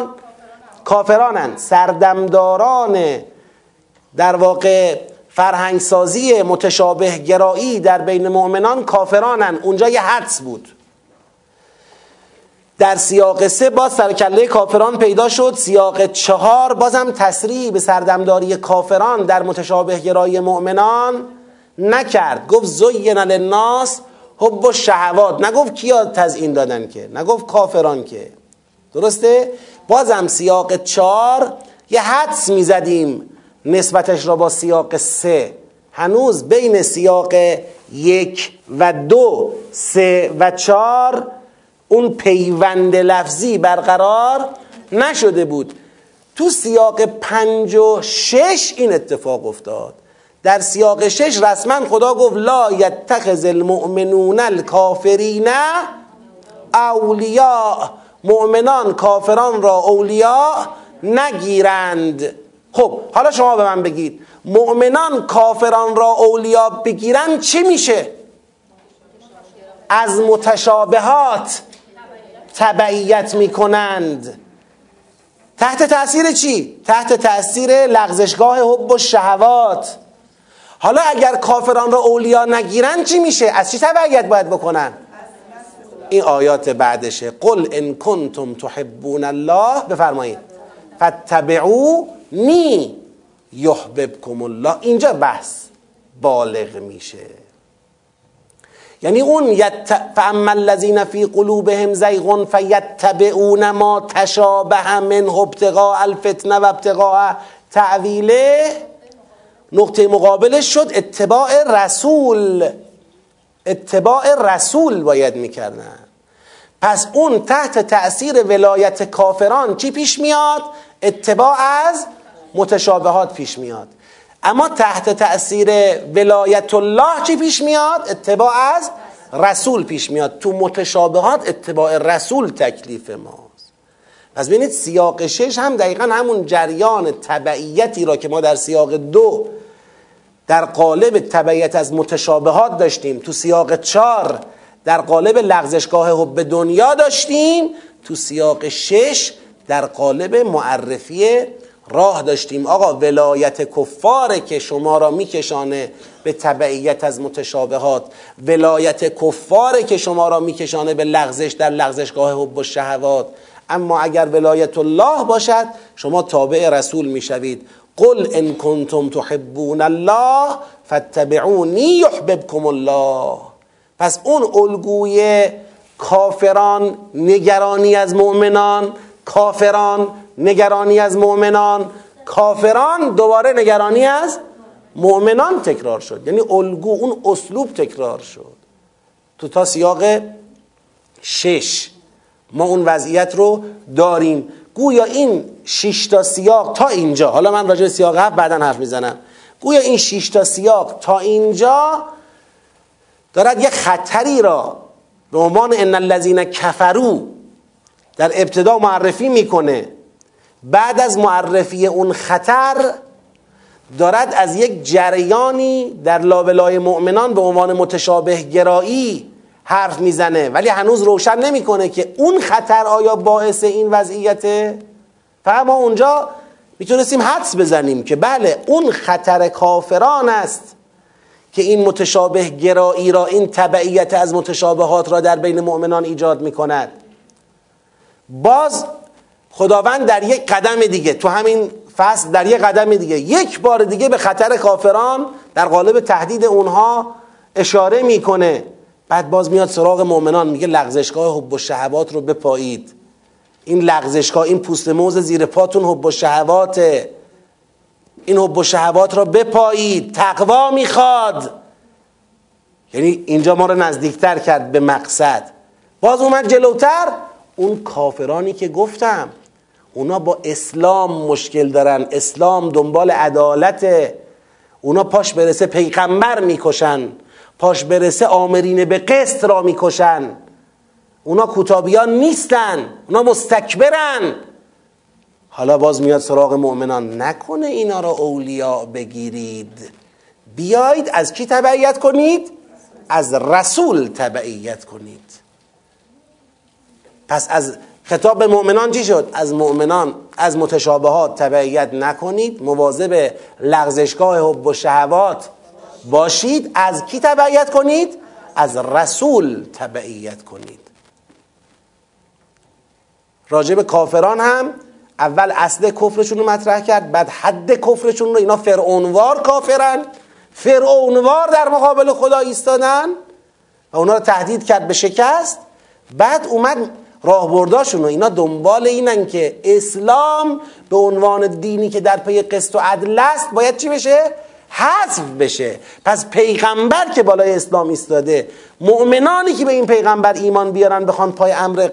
کافرانند سردمداران در واقع فرهنگسازی متشابه گرایی در بین مؤمنان کافرانند اونجا یه حدس بود. در سیاق سه باز سرکله کافران پیدا شد. سیاق چهار بازم تسریع به سردمداری کافران در متشابه گرایی مؤمنان نکرد. گفت زین للناس حب و شهوات نگفت کیا تزیین دادن که؟ نگفت کافران که. درسته؟ بازم سیاق چهار یه حدس می‌زدیم. نسبتش را با سیاق سه. هنوز بین سیاق یک و دو سه و چهار اون پیوند لفظی برقرار نشده بود. تو سیاق پنج و شش این اتفاق افتاد. در سیاق شش رسما خدا گفت لا یتخذ المؤمنون الکافرین اولیاء. مؤمنان کافران را اولیاء نگیرند. خب حالا شما به من بگید مؤمنان کافران را اولیاء بگیرند چی میشه از متشابهات تبعیت می‌کنند تحت تاثیر چی؟ تحت تاثیر لغزشگاه حب و شهوات حالا اگر کافران را اولیا نگیرن چی میشه؟ از چی تبعیت باید بکنن؟ این آیات بعدشه قل ان کنتم تحبون الله بفرمایید فاتبعونی یحببکم الله اینجا بحث بالغ میشه. یعنی اون یت... فاما الذین فی قلوبهم زیغ فیتبعون ما تشابه من ابتغاء الفتنه و ابتغاء تعویله. نقطه مقابلش شد اتباع رسول. اتباع رسول باید می‌کردن. پس اون تحت تأثیر ولایت کافران چی پیش میاد؟ اتباع از متشابهات پیش میاد. اما تحت تأثیر ولایت الله چی پیش میاد؟ اتباع از رسول پیش میاد. تو متشابهات اتباع رسول تکلیف ماست. پس ببینید سیاق شش هم دقیقا همون جریان تبعیتی را که ما در سیاق دو در قالب تبعیت از متشابهات داشتیم. تو سیاق چار در قالب لغزشگاه حب دنیا داشتیم. تو سیاق شش در قالب معرفی راه داشتیم. آقا ولایت کفاره که شما را میکشانه به تبعیت از متشابهات. ولایت کفاره که شما را میکشانه به لغزش در لغزشگاه حب و شهوات. اما اگر ولایت الله باشد شما تابع رسول می‌شوید. قل ان کنتم تحبون الله فاتبعونی یحببکم الله. پس اون الگوی کافران نگرانی از مؤمنان کافران نگرانی از مؤمنان. کافران دوباره نگرانی از مؤمنان تکرار شد. یعنی الگو اون اسلوب تکرار شد. تو تا سیاق شش ما اون وضعیت رو داریم. گویا این شش تا سیاق تا اینجا حالا من راجع سیاق هفت بعدا حرف می‌زنم. گویا این شش تا سیاق تا اینجا دارد یه خطری را به عنوان ان الذین کفرو در ابتدا معرفی می‌کنه. بعد از معرفی اون خطر دارد از یک جریانی در لابلای مؤمنان به عنوان متشابه گرایی حرف می‌زنه. ولی هنوز روشن نمی‌کنه که اون خطر آیا باعث این وضعیته فقط ما اونجا می‌تونستیم حدس بزنیم که بله اون خطر کافران است که این متشابه گرایی را این تبعیت از متشابهات را در بین مؤمنان ایجاد می‌کند. باز خداوند در یک قدم دیگه تو همین فصل در یک قدم دیگه یک بار دیگه به خطر کافران در قالب تهدید اونها اشاره می‌کنه. بعد باز میاد سراغ مؤمنان میگه لغزشگاه حب و شهوات رو بپایید. این لغزشگاه این پوست موز زیر پاتون حب و شهواته این حب و شهوات را بپایید. تقوا می‌خواد. یعنی اینجا ما رو نزدیکتر کرد به مقصد. باز اومد جلوتر. اون کافرانی که گفتم اونا با اسلام مشکل دارن. اسلام دنبال عدالت. اونا پاش برسه پیغمبر می‌کشن. پاش برسه آمرین به قسط را می‌کشن. اونا کتابیان نیستن. اونا مستکبرن. حالا باز میاد سراغ مؤمنان. نکنه اینا را اولیاء بگیرید. بیایید از کی تبعیت کنید؟ از رسول تبعیت کنید. پس از خطاب به مؤمنان چی شد؟ از مؤمنان از متشابهات تبعیت نکنید مواظب لغزشگاه حب و شهوات باشید از کی تبعیت کنید؟ از رسول تبعیت کنید راجب کافران هم اول اصل کفرشون رو مطرح کرد بعد حد کفرشون رو اینا فرعونوار کافرن فرعونوار در مقابل خدا ایستادن و اونا رو تهدید کرد به شکست بعد اومد راهبرداشون اینا دنبال اینن که اسلام به عنوان دینی که در پی قسط و عدل است باید چی بشه؟ حذف بشه. پس پیغمبر که بالای اسلام ایستاده مؤمنانی که به این پیغمبر ایمان بیارن بخوان پای امر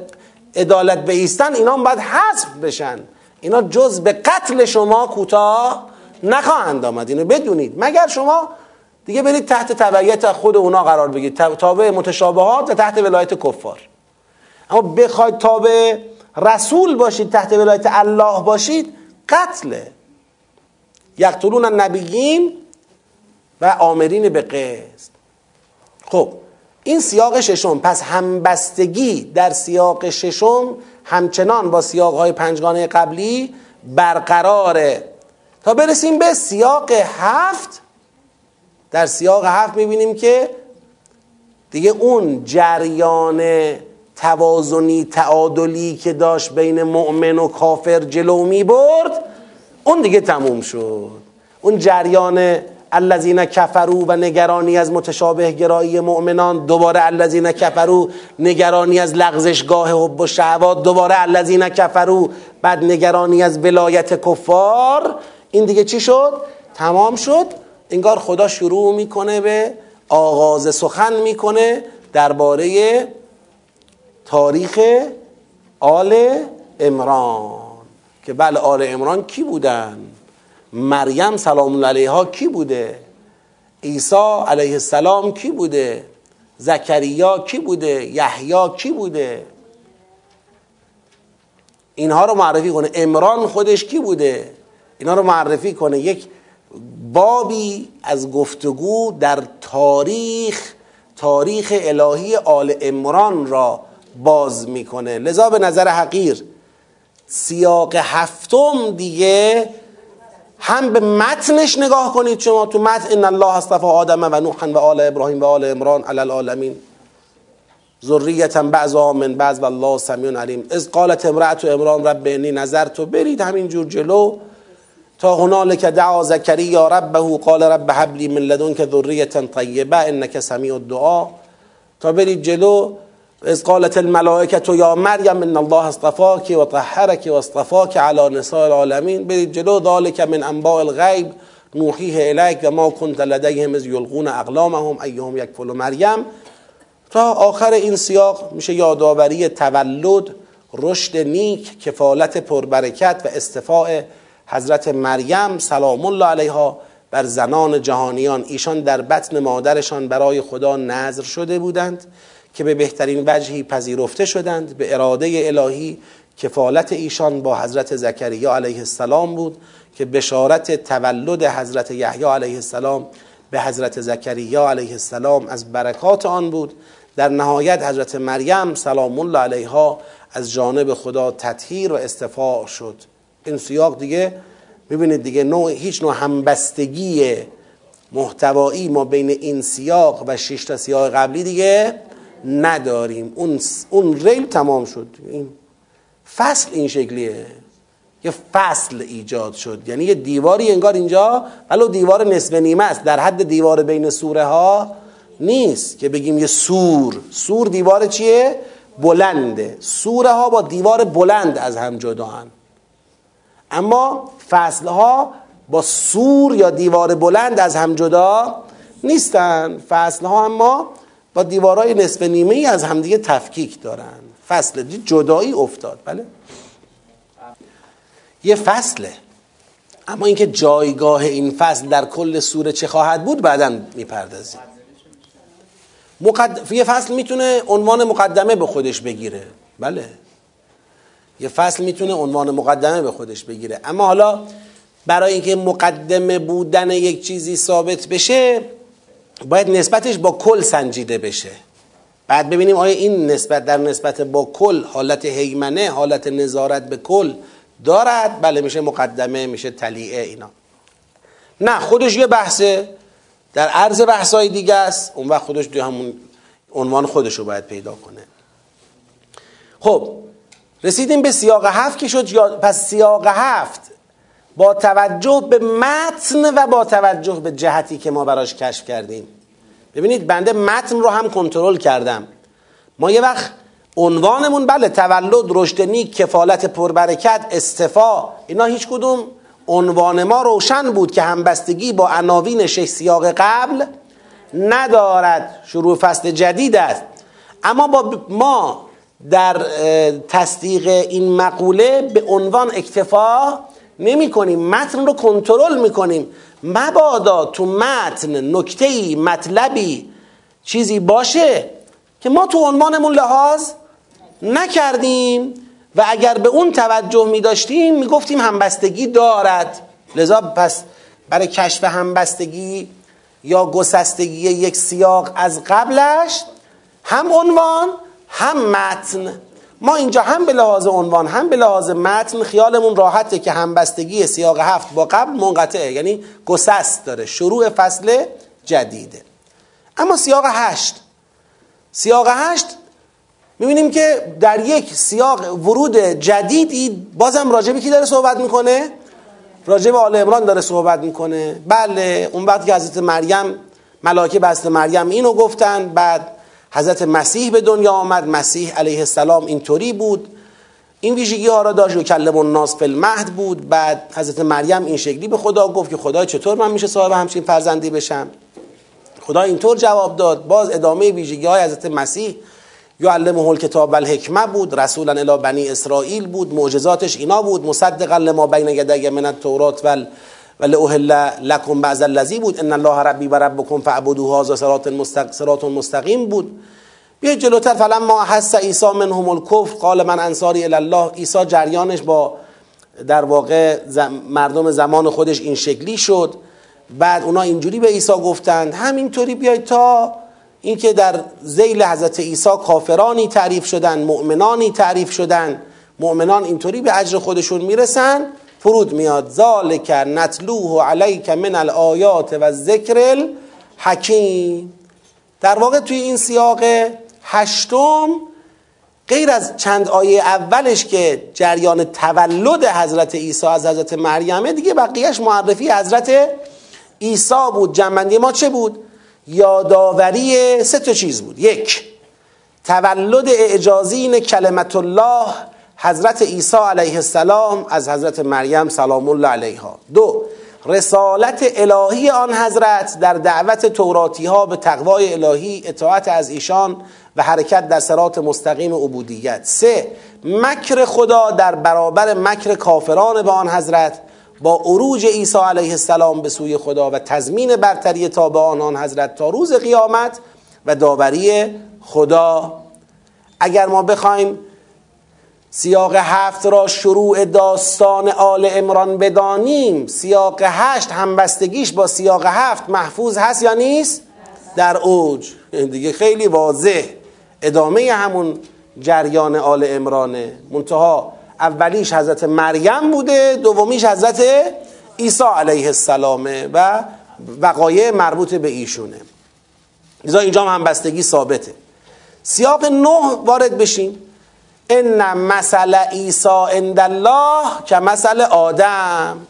عدالت بیستن اینا باید حذف بشن. اینا جز به قتل شما کوتاه نخواهند آمد. اینو بدونید. مگر شما دیگه برید تحت تبعیت خود اونا قرار بگیرید. تابع متشابهات و تحت ولایت کفار. اما بخواید تابع رسول باشید تحت ولایت الله باشید قتله. یقتلون النبیین و آمرین به قسط. خب این سیاق ششم. پس همبستگی در سیاق ششم همچنان با سیاق های پنجگانه قبلی برقراره تا برسیم به سیاق هفت در سیاق هفت می‌بینیم که دیگه اون جریان توازنی تعادلی که داشت بین مؤمن و کافر جلو می برد اون دیگه تموم شد. اون جریان الذین کفرو و نگرانی از متشابه گرایی مؤمنان دوباره الذین کفرو نگرانی از لغزشگاه حب و شهوات دوباره الذین کفرو بعد نگرانی از ولایت کفار. این دیگه چی شد؟ تمام شد. انگار خدا شروع می‌کنه به آغاز سخن می‌کنه درباره تاریخ آل امران که بله آل امران کی بودن؟ مریم سلام الله علیها کی بوده؟ عیسی علیه السلام کی بوده؟ زکریا کی بوده؟ یحیی کی بوده؟ اینها رو معرفی کنه. امران خودش کی بوده؟ اینا رو معرفی کنه. یک بابی از گفتگو در تاریخ تاریخ الهی آل امران را باز می‌کنه. لذا به نظر حقیر سیاق هفتم دیگه هم به متنش نگاه کنید شما تو متن ان الله اصطفى آدم و نوحا و آل ابراهیم و آل عمران علی العالمین. ذریتا بعضا من بعض و الله سمیع علیم. از قالت امرأت عمران رب انی نظرت برید همینجور جلو. تا هنالک دعا زکریا ربه قال رب هب لی من لدنک ذریه طیبه انک سمیع الدعا. تا برید جلو از قالت الملائکه یا مریم ان الله اصطفاک و طهرک و اصطفاک علی نساء العالمین برید جلو ذالک من انباء الغیب. نوحیه الیک و ما کنت لدیهم از یلقون اقلامهم ایهم یکفل مریم. تا آخر این سیاق میشه یادآوری تولد رشد نیک کفالت پربرکت و استفاع حضرت مریم سلام الله علیها بر زنان جهانیان. ایشان در بطن مادرشان برای خدا نظر شده بودند. که به بهترین وجهی پذیرفته شدند به اراده الهی کفالت ایشان با حضرت زکریا علیه السلام بود که بشارت تولد حضرت یحیی علیه السلام به حضرت زکریا علیه السلام از برکات آن بود. در نهایت حضرت مریم سلام الله علیها از جانب خدا تطهیر و استفاع شد. این سیاق دیگه ببینید دیگه نوع هیچ نوع همبستگی محتوایی ما بین این سیاق و شش تا سیاق قبلی دیگه نداریم. اون اون ریل تمام شد. این فصل این شکلیه. یه فصل ایجاد شد. یعنی یه دیواری انگار اینجا ولو دیوار نصف نیمه است. در حد دیوار بین سوره ها نیست که بگیم یه سور. سور دیوار چیه؟ بلنده. سوره ها با دیوار بلند از هم جدا اما فصل ها با سور یا دیوار بلند از هم جدا نیستن. فصل ها اما با دیوارای نصف نیمه ای از همدیگه تفکیک دارن. فصل جدایی افتاد. بله؟ یه فصله. اما اینکه جایگاه این فصل در کل سوره چه خواهد بود بعدا می‌پردازیم. مقد... یه فصل می‌تونه عنوان مقدمه به خودش بگیره. بله؟ یه فصل می‌تونه عنوان مقدمه به خودش بگیره. اما حالا برای اینکه مقدمه بودن یک چیزی ثابت بشه باید نسبتش با کل سنجیده بشه. بعد ببینیم آیا این نسبت در نسبت با کل حالت حیمنه حالت نظارت به کل دارد؟ بله میشه مقدمه میشه تلیعه اینا. نه خودش یه بحثه. در عرض بحثای دیگه است. اون وقت خودش دو همون عنوان خودش رو باید پیدا کنه. خب رسیدیم به سیاق هفت که شد پس سیاق هفت با توجه به متن و با توجه به جهتی که ما براش کشف کردیم. ببینید بنده متن رو هم کنترل کردم. ما یه وقت عنوانمون بله تولد رشد نیک کفالت پربرکت استفا اینا هیچ کدوم. عنوان ما روشن بود که همبستگی با عناوین شش سیاق قبل ندارد. شروع فصل جدید است. اما با ما در تصدیق این مقوله به عنوان اکتفا نمی کنیم متن رو کنترل می کنیم مبادا تو متن نکته مطلبی چیزی باشه که ما تو عنوانمون لحاظ نکردیم و اگر به اون توجه می داشتیم می گفتیم همبستگی دارد. لذا پس برای کشف همبستگی یا گسستگی یک سیاق از قبلش هم عنوان هم متن. ما اینجا هم به لحاظ عنوان هم به لحاظ متن خیالمون راحته که همبستگی سیاق هفت با قبل منقطعه یعنی گسست داره شروع فصل جدیده. اما سیاق هشت. سیاق هشت می‌بینیم که در یک سیاق ورود جدیدی بازم راجبی کی داره صحبت می‌کنه؟ راجب آل عمران داره صحبت می‌کنه. بله اون وقت که حضرت مریم ملاکه بست مریم اینو گفتن بعد حضرت مسیح به دنیا آمد. مسیح علیه السلام اینطوری بود. این ویژگی ها را داشت. و کلم الناس فی المهد بود. بعد حضرت مریم این شکلی به خدا گفت که خدا چطور من میشه صاحب همچین فرزندی بشم؟ خدا اینطور جواب داد. باز ادامه ویژگی های حضرت مسیح. یعلمه الکتاب والحکمه بود. رسولا الی بنی اسرائیل بود. معجزاتش اینا بود. مصدقا لما بین یدی من التورات ول ولی اوهل لکم بعض الذی بود. ان الله ربی و ربکم فعبدوه هذا صراط صراط مستقیم بود. بیا جلوتر. فلما حس عیسی منهم الکفر قال من انصاری الله. عیسی جریانش با در واقع مردم زمان خودش این شکلی شد. بعد اونا اینجوری به عیسی گفتند همینطوری بیاید تا اینکه در زیل حضرت عیسی کافرانی تعریف شدن مؤمنانی تعریف شدن. مؤمنان اینطوری به اجر خودشون می‌رسن. فرود میاد ذالک نتلوه علیک من الآیات و ذکر الحکیم در واقع توی این سیاق هشتم غیر از چند آیه اولش که جریان تولد حضرت عیسی از حضرت مریمه دیگه بقیهش معرفی حضرت عیسی بود جنبندی ما چه بود؟ یادآوری سه تا چیز بود یک تولد اعجازین کلمت الله حضرت عیسی علیه السلام از حضرت مریم سلام الله علیها. دو رسالت الهی آن حضرت در دعوت توراتی ها به تقوای الهی اطاعت از ایشان و حرکت در سرات مستقیم عبودیت. سه مکر خدا در برابر مکر کافران به آن حضرت با عروج عیسی علیه السلام به سوی خدا و تضمین برتری تابعان آن حضرت تا روز قیامت و داوری خدا. اگر ما بخوایم سیاق هفت را شروع داستان آل امران بدانیم. سیاق هشت همبستگیش با سیاق هفت محفوظ هست یا نیست؟ در اوج. دیگه خیلی واضح. ادامه همون جریان آل امرانه منتها اولیش حضرت مریم بوده دومیش حضرت عیسی علیه السلامه و وقایع مربوط به ایشونه. لذا اینجا هم همبستگی ثابته. سیاق نه وارد بشیم. ان مثل عیسی عند الله که مثل آدم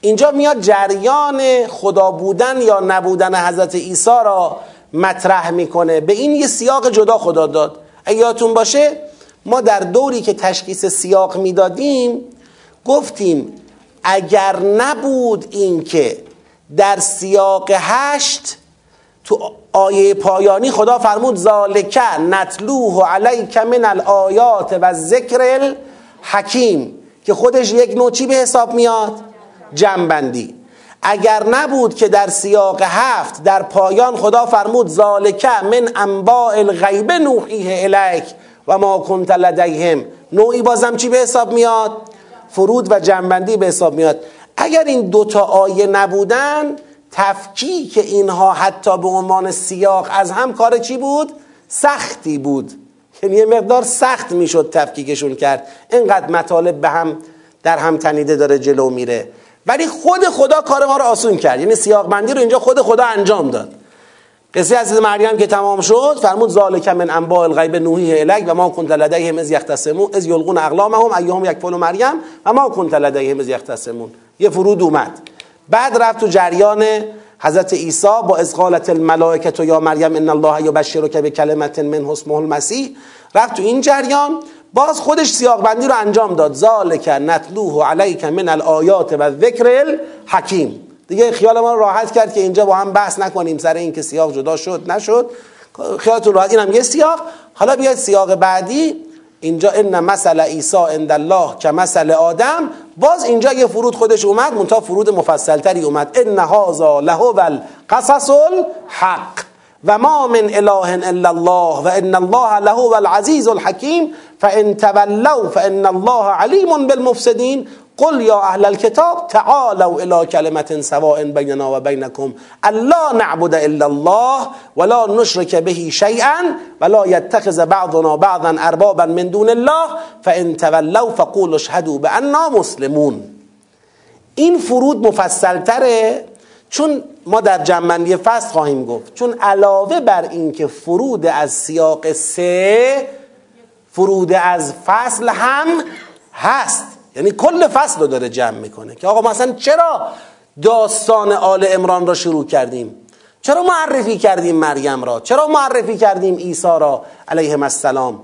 اینجا میاد جریان خدا بودن یا نبودن حضرت عیسی را مطرح می‌کنه. به این یه سیاق جدا خدا داد. اگه یادتون باشه ما در دوری که تشخیص سیاق می‌دادیم گفتیم اگر نبود این که در سیاق هشت تو آیه پایانی خدا فرمود ذالک نتلوه علیک من الآیات و ذکر الحکیم که خودش یک نوع به حساب میاد؟ جنبندی. اگر نبود که در سیاق هفت در پایان خدا فرمود ذالک من انباء الغیب نوحیه الیک و ما کنت لدیهم. نوعی بازم چی به حساب میاد؟ فرود و جنبندی به حساب میاد. اگر این دوتا آیه نبودن تفکیک اینها حتی به عنوان سیاق از هم کار چی بود؟ سختی بود. یعنی یه مقدار سخت می‌شد تفکیکشون کرد. اینقدر مطالب به هم در هم تنیده داره جلو میره. ولی خود خدا کار ما رو آسون کرد. یعنی سیاق بندی رو اینجا خود خدا انجام داد. قصه از مریم که تمام شد فرمود ذالک من انباء الغیب نوحی الک و ما کنت لدیهم از یختصمون از یلقون اقلامهم ایهم یکفلوا مریم و ما کنت لدیهم از یختصمون. یه فرود اومد. بعد رفت تو جریان حضرت عیسی با از قالت الملائکه یا مریم ان الله یبشرک بکلمت من اسمه المسیح رفت تو این جریان باز خودش سیاق بندی رو انجام داد. ذالک نتلوه علیک من الآیات و ذکر الحکیم. دیگه خیال ما راحت کرد که اینجا با هم بحث نکنیم. سر این که سیاق جدا شد نشد. خیالتون راحت. اینم یه سیاق. حالا بیاید سیاق بعدی. اینجا ان مثل عیسی عند الله که مثل آدم. باز اینجا یه فرود خودش اومد منتها فرود مفصلتری اومد. ان هذا له القصص الحق. و ما من اله الا الله و ان الله له العزیز الحکیم. فان تولوا فان الله علیم بالمفسدین. قل یا اهل الكتاب تعالوا الى كلمه سواء بيننا وبينكم الا نعبد الا الله ولا نشرك به شيئا ولا يتخذ بعضنا بعضا اربابا من دون الله فان تولوا فقولوا اشهدوا باننا مسلمون. این فرود مفصلتره چون ما در جنبندی فصل خواهیم گفت. چون علاوه بر اینکه فرود از سیاق سه فرود از فصل هم هست. یعنی کل فصل رو داره جمع می‌کنه که آقا مثلا چرا داستان آل امران را شروع کردیم؟ چرا معرفی کردیم مریم را؟ چرا معرفی کردیم عیسی را علیه السلام؟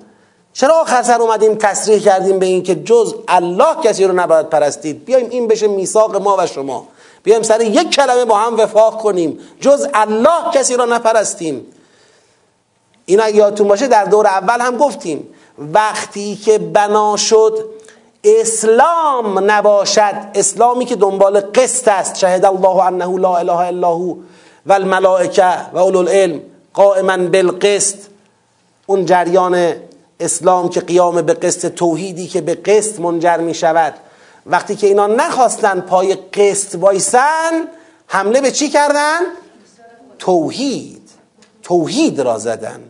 چرا آخر سر اومدیم تصریح کردیم به این که جز الله کسی رو نباید پرستید؟ بیایم این بشه میثاق ما و شما. بیایم سر یک کلمه با هم وفاق کنیم. جز الله کسی را نپرستیم. این اگه یادتون باشه در دور اول هم گفتیم وقتی که بنا شد اسلام نباشد. اسلامی که دنبال قسط است. شهد الله انه لا اله الا هو و الملائکه و اولو العلم قائما بالقسط. اون جریان اسلام که قیام به قسط توحیدی که به قسط منجر می شود. وقتی که اینا نخواستن پای قسط وایسن حمله به چی کردن؟ توحید. توحید را زدن.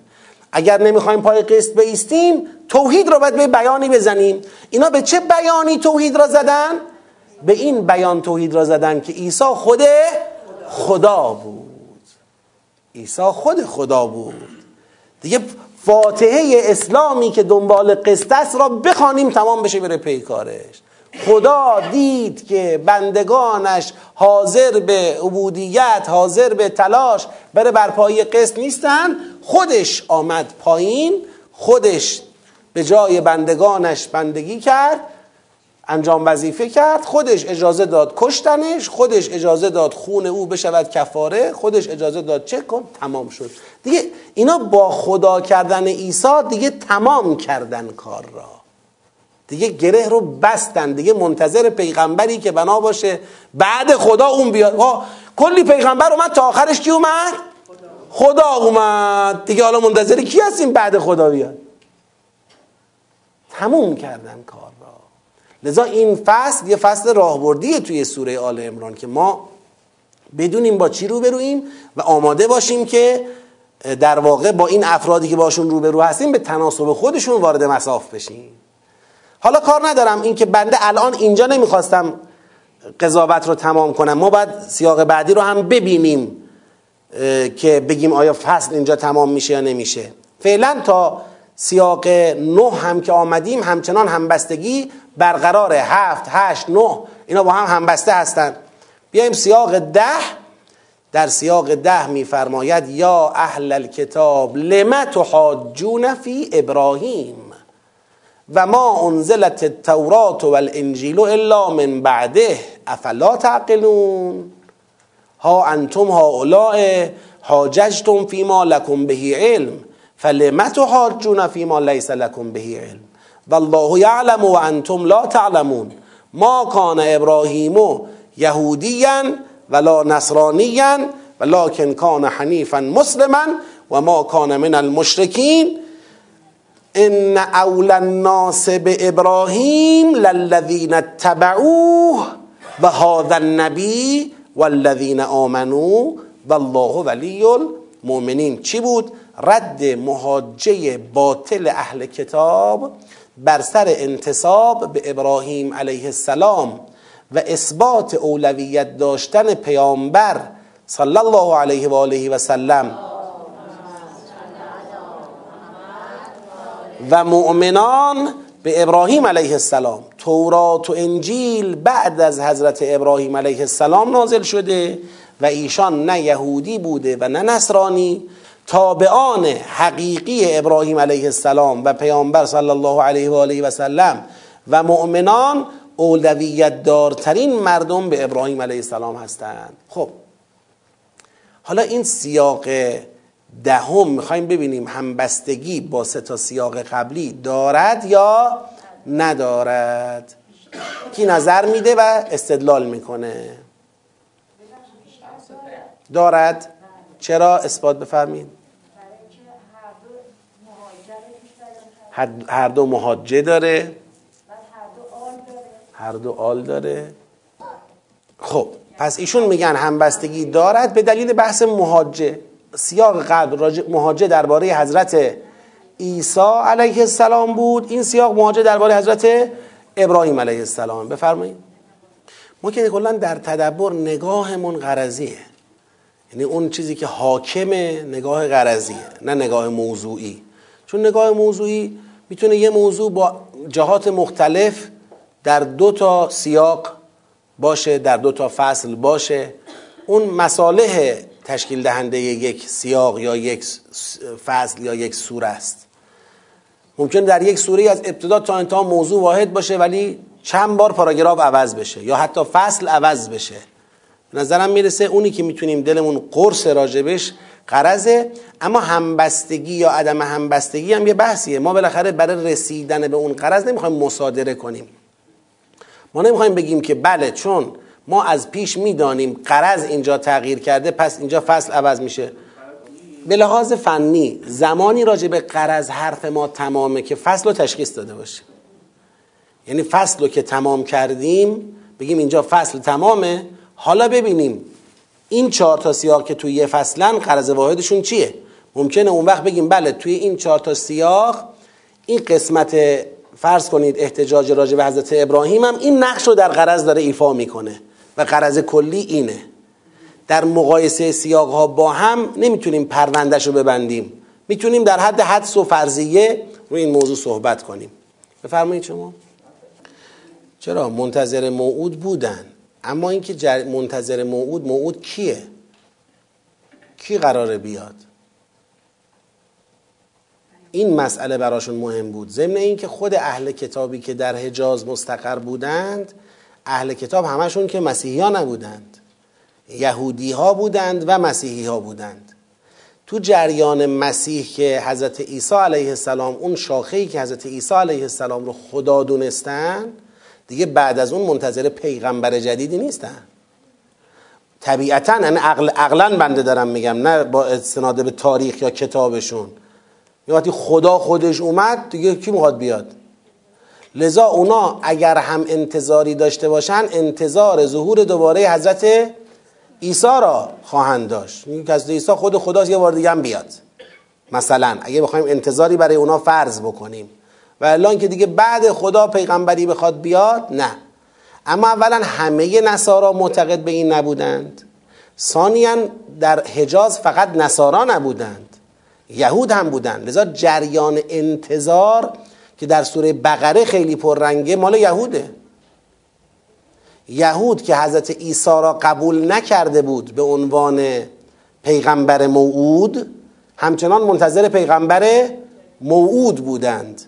اگر نمی‌خوایم پای قسط بیستیم توحید را باید به بیانی بزنیم. اینا به چه بیانی توحید را زدن؟ به این بیان توحید را زدن که عیسی خود خدا بود. عیسی خود خدا بود. دیگه فاتحه اسلامی که دنبال قسط است را بخوانیم تمام بشه بره پیکارش خدا دید که بندگانش حاضر به عبودیت حاضر به تلاش بره برپایی قسط نیستن. خودش آمد پایین خودش به جای بندگانش بندگی کرد انجام وظیفه کرد. خودش اجازه داد کشتنش خودش اجازه داد خون او بشود کفاره خودش اجازه داد چه کن تمام شد. دیگه اینا با خدا کردن عیسی دیگه تمام کردن کار را. دیگه گره رو بستن دیگه منتظر پیغمبری که بنا باشه. بعد خدا اون بیاد کلی پیغمبر اومد تا آخرش کی اومد؟ خدا اومد. دیگه حالا منتظر کی هستیم بعد خدا بیاد؟ تموم کردن کار را. لذا این فصل یه فصل راهبردیه توی سوره آل امران که ما بدونیم با چی رو برویم و آماده باشیم که در واقع با این افرادی که باشون روبرو هستیم به تناسب خودشون وارد مساف بشیم. حالا کار ندارم. این که بنده الان اینجا نمی‌خواستم قضاوت رو تمام کنم. ما باید سیاق بعدی رو هم ببینیم که بگیم آیا فصل اینجا تمام میشه یا نمیشه. فعلا تا سیاق نه هم که آمدیم همچنان همبستگی برقرار هفت هشت نه اینا با هم همبسته هستند بیایم سیاق ده. در سیاق ده میفرماید یا اهل الکتاب لم تحاجون فی ابراهیم؟ و ما انزلت التورات والانجیل الا من بعده افلا تعقلون؟ ها انتم هؤلاء حاججتم فيما لكم به علم فلم تحاجون فيما ليس لكم به علم؟ والله يعلم وانتم لا تعلمون. ما كان ابراهیم یهودیا ولا نصرانیا ولكن كان حنیفا مسلما و ما کان من ان اول الناس به ابراهیم للذین اتبعوه و هذا النبی والذین آمنوا والله ولی المؤمنین چی بود؟ رد محاجه باطل اهل کتاب بر سر انتصاب به ابراهیم علیه السلام و اثبات اولویت داشتن پیامبر صلی الله علیه و آله و سلم. و مؤمنان به ابراهیم علیه السلام. تورات و انجیل بعد از حضرت ابراهیم علیه السلام نازل شده و ایشان نه یهودی بوده و نه نصرانی. تابعان حقیقی ابراهیم علیه السلام و پیامبر صلی الله علیه و آله و سلم و مؤمنان اولویت دارترین مردم به ابراهیم علیه السلام هستند. خب حالا این سیاق دهم می‌خوایم ببینیم همبستگی با سه تا سیاق قبلی دارد یا ندارد. کی نظر میده و استدلال می‌کنه؟ دارد. چرا؟ اثبات بفرمین هر دو مهاجه داره. هر دو آل داره. خب پس ایشون میگن همبستگی دارد به دلیل بحث مهاجه سیاق قبل مهاجه درباره حضرت عیسی علیه السلام بود. این سیاق مهاجه درباره حضرت ابراهیم علیه السلام. بفرمایید. ما که کلا در تدبر نگاهمون غرضیه. یعنی اون چیزی که حاکمه نگاه غرضیه نه نگاه موضوعی. چون نگاه موضوعی می‌تونه یه موضوع با جهات مختلف در دو تا سیاق باشه در دو تا فصل باشه. اون مصالح تشکیل دهنده یک سیاق یا یک فصل یا یک سوره است. ممکن در یک سوره از ابتدا تا انتها موضوع واحد باشه ولی چند بار پاراگراف عوض بشه یا حتی فصل عوض بشه. نظرم می‌رسه اونی که می‌تونیم دلمون قرص راجبش قرضه اما همبستگی یا عدم همبستگی هم یه بحثیه. ما بالاخره برای رسیدن به اون قرض نمی‌خوایم مصادره کنیم. ما نمی‌خوایم بگیم که بله چون ما از پیش می‌دانیم قرض اینجا تغییر کرده پس اینجا فصل عوض میشه. به لحاظ فنی زمانی راجع به قرض حرف ما تمامه که فصل رو تشخیص داده باشیم یعنی فصل رو که تمام کردیم بگیم اینجا فصل تمامه. حالا ببینیم این چهار تا سیاق که توی یه فصلن قرض واحدشون چیه؟ ممکنه اون وقت بگیم بله توی این چهار تا سیاق این قسمت فرض کنید احتجاج راجع به حضرت ابراهیم هم این نقش رو در قرض داره ایفا می‌کنه. و قرض کلی اینه. در مقایسه سیاق ها با هم نمی‌تونیم پروندهش رو ببندیم. می‌تونیم در حد حدس و فرضیه روی این موضوع صحبت کنیم. بفرمایید شما. چرا؟ منتظر موعود بودن. اما اینکه جر... منتظر موعود موعود کیه؟ کی قراره بیاد؟ این مسئله براشون مهم بود. ضمن اینکه خود اهل کتابی که در حجاز مستقر بودند اهل کتاب همشون که مسیحی ها نبودند. یهودی ها بودند و مسیحی ها بودند. تو جریان مسیح که حضرت عیسی علیه السلام اون شاخه‌ای که حضرت عیسی علیه السلام رو خدا دونستن دیگه بعد از اون منتظر پیغمبر جدیدی نیستن. طبیعتا یعنی عقل عقلا بنده دارم میگم نه با استناد به تاریخ یا کتابشون. یه وقتی خدا خودش اومد دیگه کی می‌خواد بیاد؟ لذا اونا اگر هم انتظاری داشته باشن انتظار ظهور دوباره حضرت عیسی را خواهند داشت. این که عیسی خود خداست یه بار دیگه هم بیاد. مثلا اگه بخوایم انتظاری برای اونا فرض بکنیم. و الان که دیگه بعد خدا پیغمبری بخواد بیاد نه. اما اولا همه نصارا معتقد به این نبودند. ثانیا در حجاز فقط نصارا نبودند. یهود هم بودند. لذا جریان انتظار که در سوره بقره خیلی پررنگه مال یهوده. یهود که حضرت عیسی را قبول نکرده بود به عنوان پیغمبر موعود همچنان منتظر پیغمبر موعود بودند.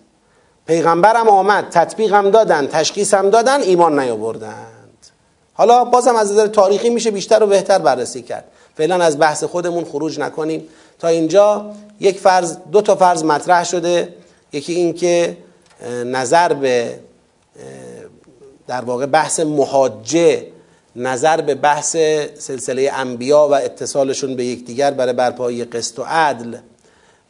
پیغمبرم آمد تطبیقم دادن تشخیصم دادن ایمان نیاوردند. حالا بازم از نظر تاریخی میشه بیشتر و بهتر بررسی کرد. فعلا از بحث خودمون خروج نکنیم. تا اینجا یک فرض دو تا فرض مطرح شده. یکی این که نظر به در واقع بحث محاجه نظر به بحث سلسله انبیا و اتصالشون به یکدیگر برای برپایی قسط و عدل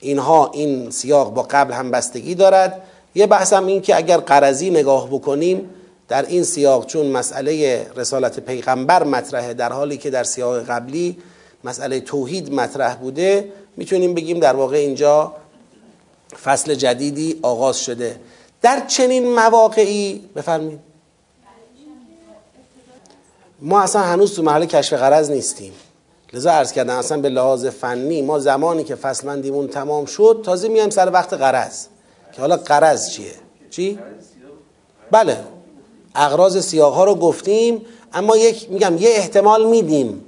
اینها این سیاق با قبل هم بستگی دارد. یه بحث هم این که اگر قرضی نگاه بکنیم در این سیاق چون مسئله رسالت پیغمبر مطرحه در حالی که در سیاق قبلی مسئله توحید مطرح بوده می‌تونیم بگیم در واقع اینجا فصل جدیدی آغاز شده. در چنین مواقعی بفرمایید. ما اصلا هنوز تو محل کشف قرض نیستیم. لذا عرض کردم اصلا به لحاظ فنی ما زمانی که فصل تمام شد تازه میایم سر وقت قرض که حالا قرض چیه؟ چی؟ بله. اغراض سیاق ها رو گفتیم اما یک میگم یه احتمال میدیم.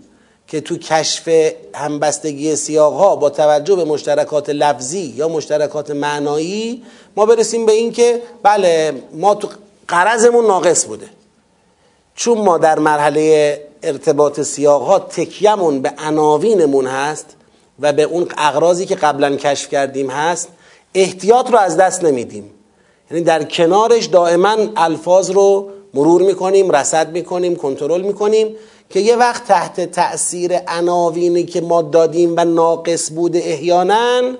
که تو کشف همبستگی سیاق ها با توجه به مشترکات لفظی یا مشترکات معنایی ما برسیم به این که بله ما تو قرضمون ناقص بوده. چون ما در مرحله ارتباط سیاق ها تکیمون به عناوینمون هست و به اون اغراضی که قبلا کشف کردیم هست احتیاط رو از دست نمیدیم. یعنی در کنارش دائما الفاظ رو مرور می‌کنیم رسد می‌کنیم کنترل می‌کنیم. که یه وقت تحت تأثیر عناوینی که ما دادیم و ناقص بوده احیانا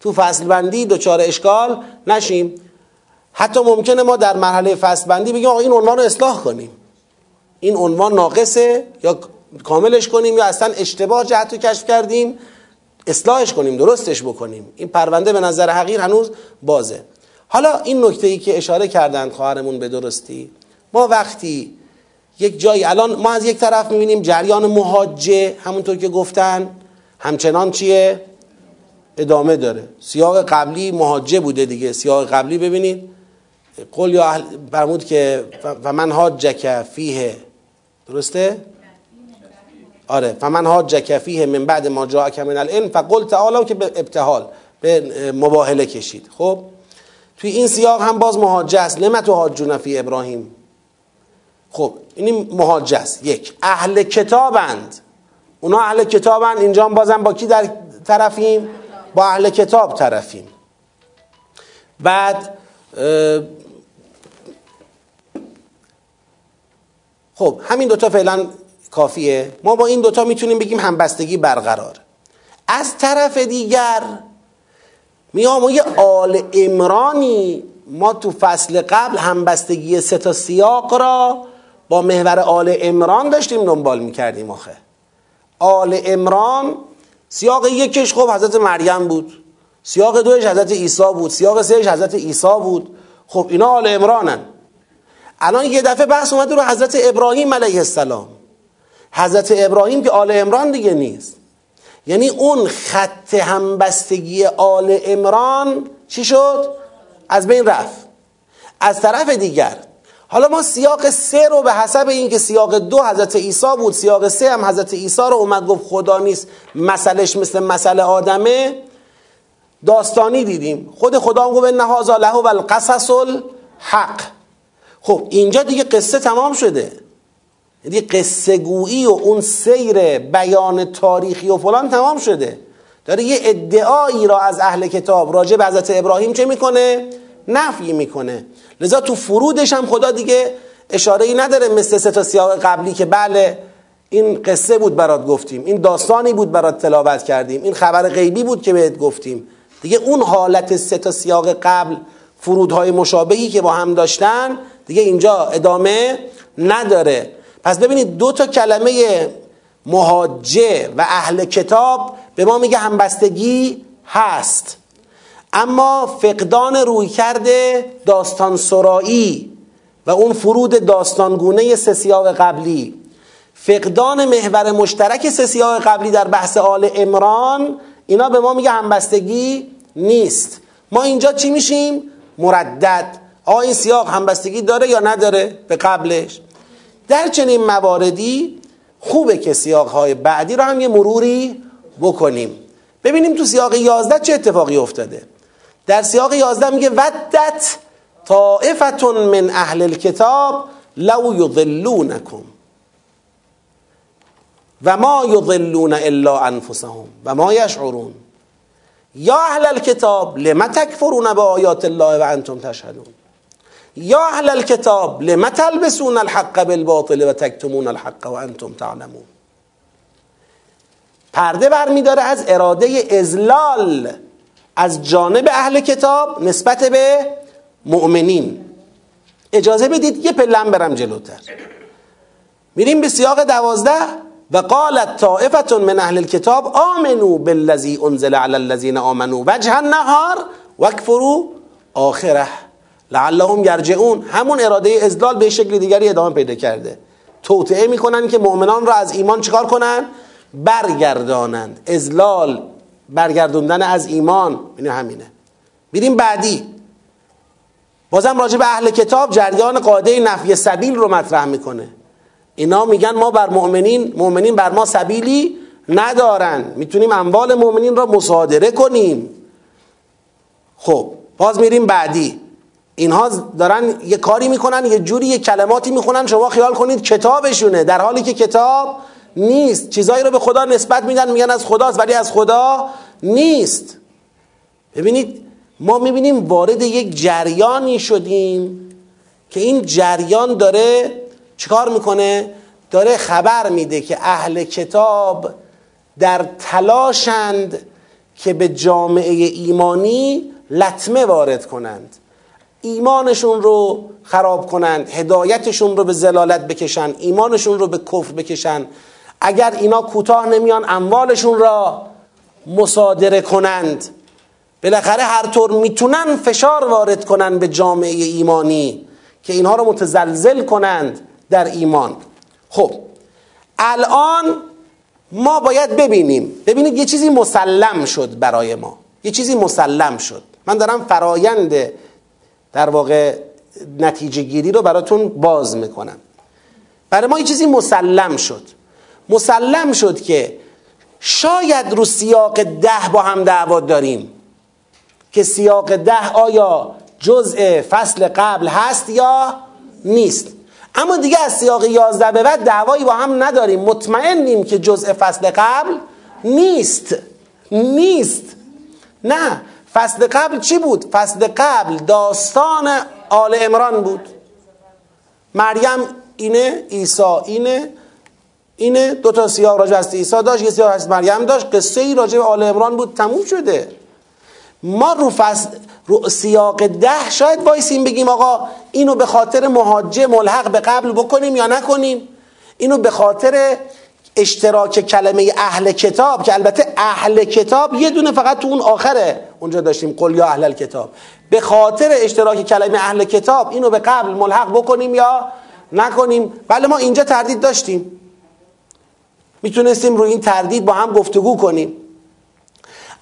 تو فصل بندی دچار اشکال نشیم. حتی ممکنه ما در مرحله فصل بندی بگیم این عنوان رو اصلاح کنیم. این عنوان ناقصه یا کاملش کنیم یا اصلا اشتباه جهت رو کشف کردیم اصلاحش کنیم درستش بکنیم. این پرونده به نظر حقیر هنوز بازه. حالا این نکته ای که اشاره کردن خواهرمون به درستی. ما وقتی یک جایی الان ما از یک طرف می‌بینیم جریان مهاجه همونطور که گفتن. همچنان چیه؟ ادامه داره. سیاق قبلی مهاجه بوده دیگه. سیاق قبلی ببینید. قول یا اهل برمود که و من حاجک فیه. درسته؟ آره. فمن حاجک فیه من بعد ما جاءک من العلم فقل تعالی که به ابتحال به مباهله کشید. خب؟ توی این سیاق هم باز محاجه است. لما تو حاجون فی ابراهیم. خب این محاجه است. یک. اهل کتابند. اونا اهل کتابند. اینجا بازم با کی در طرفیم؟ با اهل کتاب طرفیم. بعد خب همین دوتا فعلا کافیه. ما با این دوتا می‌تونیم بگیم همبستگی برقرار. از طرف دیگر میام و یه آل امرانی ما تو فصل قبل همبستگی سه تا سیاق را با محور آل امران داشتیم دنبال می‌کردیم آخه. آل امران سیاق یکش خب حضرت مریم بود. سیاق دوش حضرت عیسی بود. سیاق سهش حضرت عیسی بود. خب اینا آل امرانن الان یه دفعه بحث اومده رو حضرت ابراهیم علیه السلام. حضرت ابراهیم که آل امران دیگه نیست. یعنی اون خط همبستگی آل امران چی شد؟ از بین رفت. از طرف دیگر حالا ما سیاق سه رو به حسب اینکه سیاق دو حضرت عیسی بود سیاق سه هم حضرت عیسی رو اومد گفت خدا نیست مسئلهش مثل مسئله آدمه. داستانی دیدیم. خود خدا هم گفت نه هذا له و القصص الحق. خب اینجا دیگه قصه تمام شده. یعنی قصه گویی و اون سیر بیان تاریخی و فلان تمام شده. داره یه ادعایی را از اهل کتاب راجع به حضرت ابراهیم چه می‌کنه؟ نفی می‌کنه. لذا تو فرودش هم خدا دیگه اشاره ای نداره مثل سه تا سیاق قبلی که بله این قصه بود برات گفتیم این داستانی بود برات تلاوت کردیم این خبر غیبی بود که بهت گفتیم. دیگه اون حالت سه تا سیاق قبل فرودهای مشابهی که با هم داشتن دیگه اینجا ادامه نداره. پس ببینید دو تا کلمه مهاجه و اهل کتاب به ما میگه همبستگی هست. اما فقدان روی کرده داستان سرایی و اون فرود داستانگونه سه سیاق قبلی. فقدان محور مشترک سه سیاق قبلی در بحث آل امران اینا به ما میگه همبستگی نیست. ما اینجا چی میشیم؟ مردد. آیا این سیاق همبستگی داره یا نداره؟ به قبلش. در چنین مواردی خوبه که سیاق های بعدی رو هم یه مروری بکنیم. ببینیم تو سیاق 11 چه اتفاقی افتاده. در سیاق 11 میگه ودت طائفتون من اهل الكتاب لو یضلونکم و ما یضلون الا انفسهم و ما یشعرون. یا اهل الكتاب لم تکفرون با آیات الله و انتم تشهدون. یا اهل الكتاب لم تلبسون الحق بالباطل و تکتمون الحق و انتم تعلمون. پرده برمیداره از اراده ازلال از جانب اهل کتاب نسبت به مؤمنین. اجازه بدید یه پلم برم جلوتر. میریم به سیاق دوازده و قالت طائفه من اهل الكتاب آمنوا بالذی انزل على الذین آمنوا وجه النهار واکفروا آخره. لعلهم یرجعون. همون اراده ازلال به شکل دیگری ادامه پیدا کرده. توطعه می‌کنن که مؤمنان را از ایمان چکار کنن؟ برگردانند. ازلال برگردوندن از ایمان. اینه همینه. بیریم بعدی. بازم راجع به اهل کتاب جریان قاعده نفی سبیل رو مطرح می‌کنه. اینا میگن ما بر مؤمنین مؤمنین بر ما سبیلی ندارن. می‌تونیم اموال مؤمنین را مصادره کنیم. خب باز میریم بعدی. اینها دارن یه کاری می‌کنن یه جوری یه کلماتی می‌خونن شما خیال کنید کتابشونه. در حالی که کتاب نیست. چیزایی رو به خدا نسبت میدن میگن از خداست ولی از خدا نیست. ببینید ما می‌بینیم وارد یک جریانی شدیم که این جریان داره چیکار می‌کنه؟ داره خبر میده که اهل کتاب در تلاشند که به جامعه ایمانی لطمه وارد کنند. ایمانشون رو خراب کنند هدایتشون رو به زلالت بکشن ایمانشون رو به کفر بکشن. اگر اینا کوتاه نمیان اموالشون را مصادره کنند. بالاخره هر طور می‌تونن فشار وارد کنند به جامعه ایمانی که اینها رو متزلزل کنند در ایمان. خب الان ما باید ببینیم. ببینید یه چیزی مسلم شد برای ما. یه چیزی مسلم شد. من دارم فرایند در واقع نتیجه گیری رو براتون باز می‌کنم. برای ما یه چیزی مسلم شد. مسلم شد که شاید رو سیاق ده با هم دعوا داریم. که سیاق ده آیا جزء فصل قبل هست یا نیست. اما دیگه از سیاق یازده به بعد دعوایی با هم نداریم. مطمئنیم که جزء فصل قبل نیست. نیست. نه. فصل قبل چی بود؟ فصل قبل داستان آل امران بود. مریم اینه عیسی اینه. اینه دو تا سیاق راجع از عیسی داشت یه سیاق از مریم داشت قصه ای راجع به آل عمران بود تموم شده. ما رو, فصل رو سیاق ده شاید وایسیم بگیم آقا اینو به خاطر مهاجه ملحق به قبل بکنیم یا نکنیم؟ اینو به خاطر اشتراک کلمه اهل کتاب که البته اهل کتاب یه دونه فقط تو اون آخره اونجا داشتیم قل یا اهل کتاب. به خاطر اشتراک کلمه اهل کتاب اینو به قبل ملحق بکنیم یا نکنیم؟ بله ما اینجا تردید داشتیم. می‌تونستیم روی این تردید با هم گفتگو کنیم.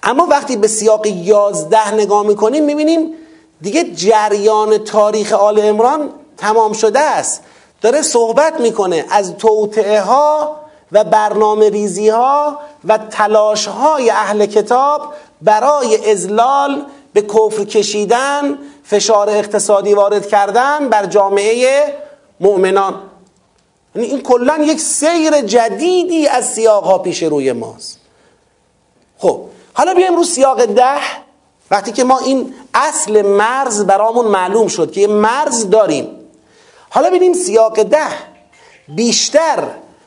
اما وقتی به سیاق یازده نگاه می‌کنیم می‌بینیم دیگه جریان تاریخ آل امران تمام شده است. داره صحبت می‌کنه از توطعه ها و برنامه ریزی ها و تلاش های اهل کتاب برای ازلال به کفر کشیدن فشار اقتصادی وارد کردن بر جامعه مؤمنان. یعنی این کلا یک سیر جدیدی از سیاق ها پیش روی ماست. خب حالا بیایم رو سیاق ده. وقتی که ما این اصل مرز برامون معلوم شد که یه مرز داریم. حالا ببینیم سیاق ده بیشتر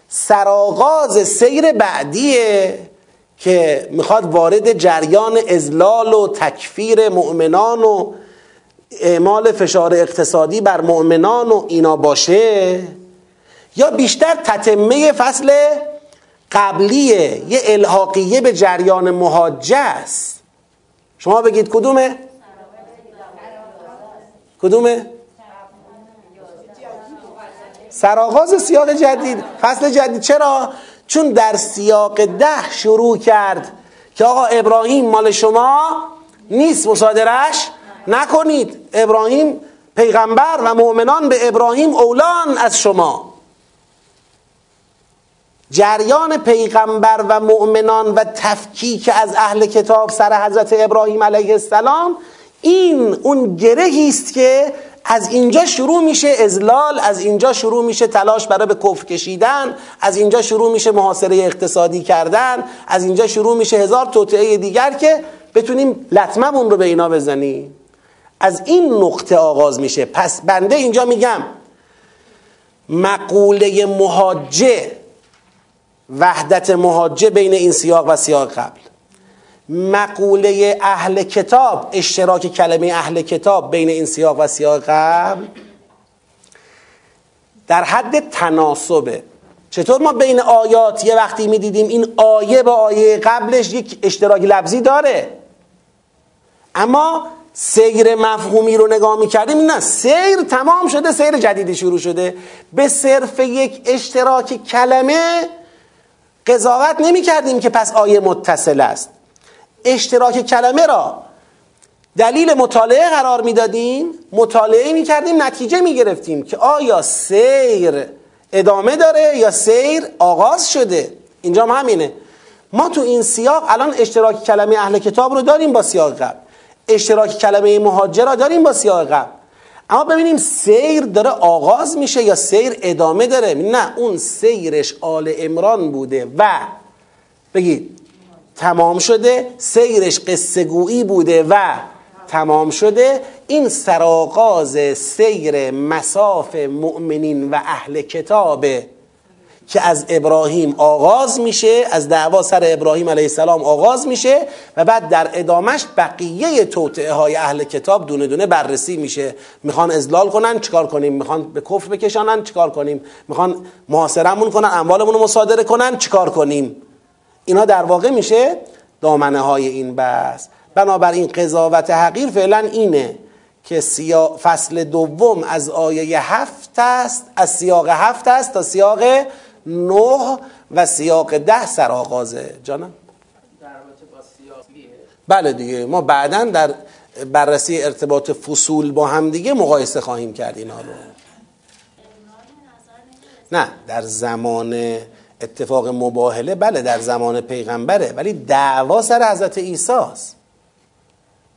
سرآغاز سیر بعدیه که می‌خواد وارد جریان ازلال و تکفیر مؤمنان و اعمال فشار اقتصادی بر مؤمنان و اینا باشه. یا بیشتر تتمه فصل قبلیه یه الحاقیه به جریان مهاجه است شما بگید کدومه؟ کدومه؟ سرآغاز سیاق جدید فصل جدید چرا؟ چون در سیاق ده شروع کرد که آقا ابراهیم مال شما نیست مصادرش نکنید ابراهیم پیغمبر و مؤمنان به ابراهیم اولان از شما جریان پیغمبر و مؤمنان و تفکیک از اهل کتاب سر حضرت ابراهیم علیه السلام این اون گرهی است که از اینجا شروع میشه ازلال از اینجا شروع میشه تلاش برای به کفر کشیدن از اینجا شروع میشه محاصره اقتصادی کردن از اینجا شروع میشه هزار توطعه دیگر که بتونیم لطممون رو به اینا بزنیم. از این نقطه آغاز میشه. پس بنده اینجا میگم مقوله مهاجه وحدت مهاجه بین این سیاق و سیاق قبل. مقوله اهل کتاب اشتراک کلمه اهل کتاب بین این سیاق و سیاق قبل در حد تناسبه چطور ما بین آیات یه وقتی می‌دیدیم این آیه با آیه قبلش یک اشتراک لفظی داره؟ اما سیر مفهومی رو نگاه می‌کردیم نه سیر تمام شده سیر جدیدی شروع شده. به صرف یک اشتراک کلمه قضاوت نمی کردیم که پس آیه متصل است. اشتراک کلمه را دلیل مطالعه قرار می‌دادیم مطالعه می کردیم نتیجه می گرفتیم که آیا سیر ادامه داره یا سیر آغاز شده. اینجا همینه. ما تو این سیاق الان اشتراک کلمه اهل کتاب رو داریم با سیاق قبل. اشتراک کلمه مهاجر را داریم با سیاق قبل. اما ببینیم سیر داره آغاز میشه یا سیر ادامه داره؟ نه اون سیرش آل امران بوده و بگید تمام شده سیرش قصه گویی بوده و تمام شده این سراغاز سیر مساف مؤمنین و اهل کتابه که از ابراهیم آغاز میشه از دعوا سر ابراهیم علیه السلام آغاز میشه و بعد در ادامش بقیه توطعه های اهل کتاب دونه دونه بررسی میشه. می‌خوان ازلال کنن چیکار کنیم؟ می‌خوان به کفر بکشانن چیکار کنیم؟ می‌خوان محاصرمون کنن اموالمون رو مصادره کنن چیکار کنیم؟ اینا در واقع میشه دامنه های این بحث. بنابراین قضاوت حقیر فعلا اینه که فصل دوم از آیه هفت است از سیاق هفت است تا سیاق نه و سیاق ده سرآغازه جانم؟ بله دیگه. ما بعدا در بررسی ارتباط فصول با هم دیگه مقایسه خواهیم کرد اینا رو. نه در زمان اتفاق مباهله بله در زمان پیغمبره ولی دعوا سر حضرت عیسی است.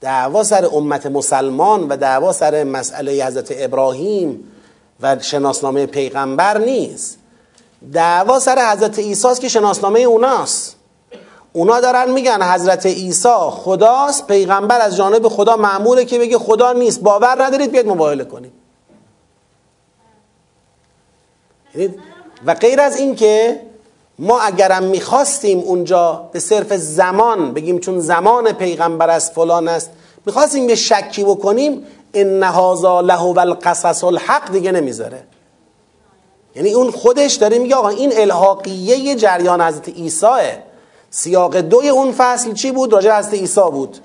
دعوا سر امت مسلمان و دعوا سر مسئله حضرت ابراهیم و شناسنامه پیغمبر نیست. دعوا سر حضرت عیسی که شناسنامه اوناست. اونا دارن میگن حضرت عیسی خداست پیغمبر از جانب خدا معموله که بگه خدا نیست. باور ندارید بیاید مباهله کنید. یعنی و غیر از این که ما اگرم می‌خواستیم اونجا به صرف زمان بگیم چون زمان پیغمبر از فلان است می‌خواستیم یه شکی بکنیم ان هذا له القصص الحق دیگه نمی‌ذاره. یعنی اون خودش داره میگه آقا این الحاقیه جریان حضرت عیسیه سیاق دوی اون فصل چی بود؟ راجع حضرت عیسی بود.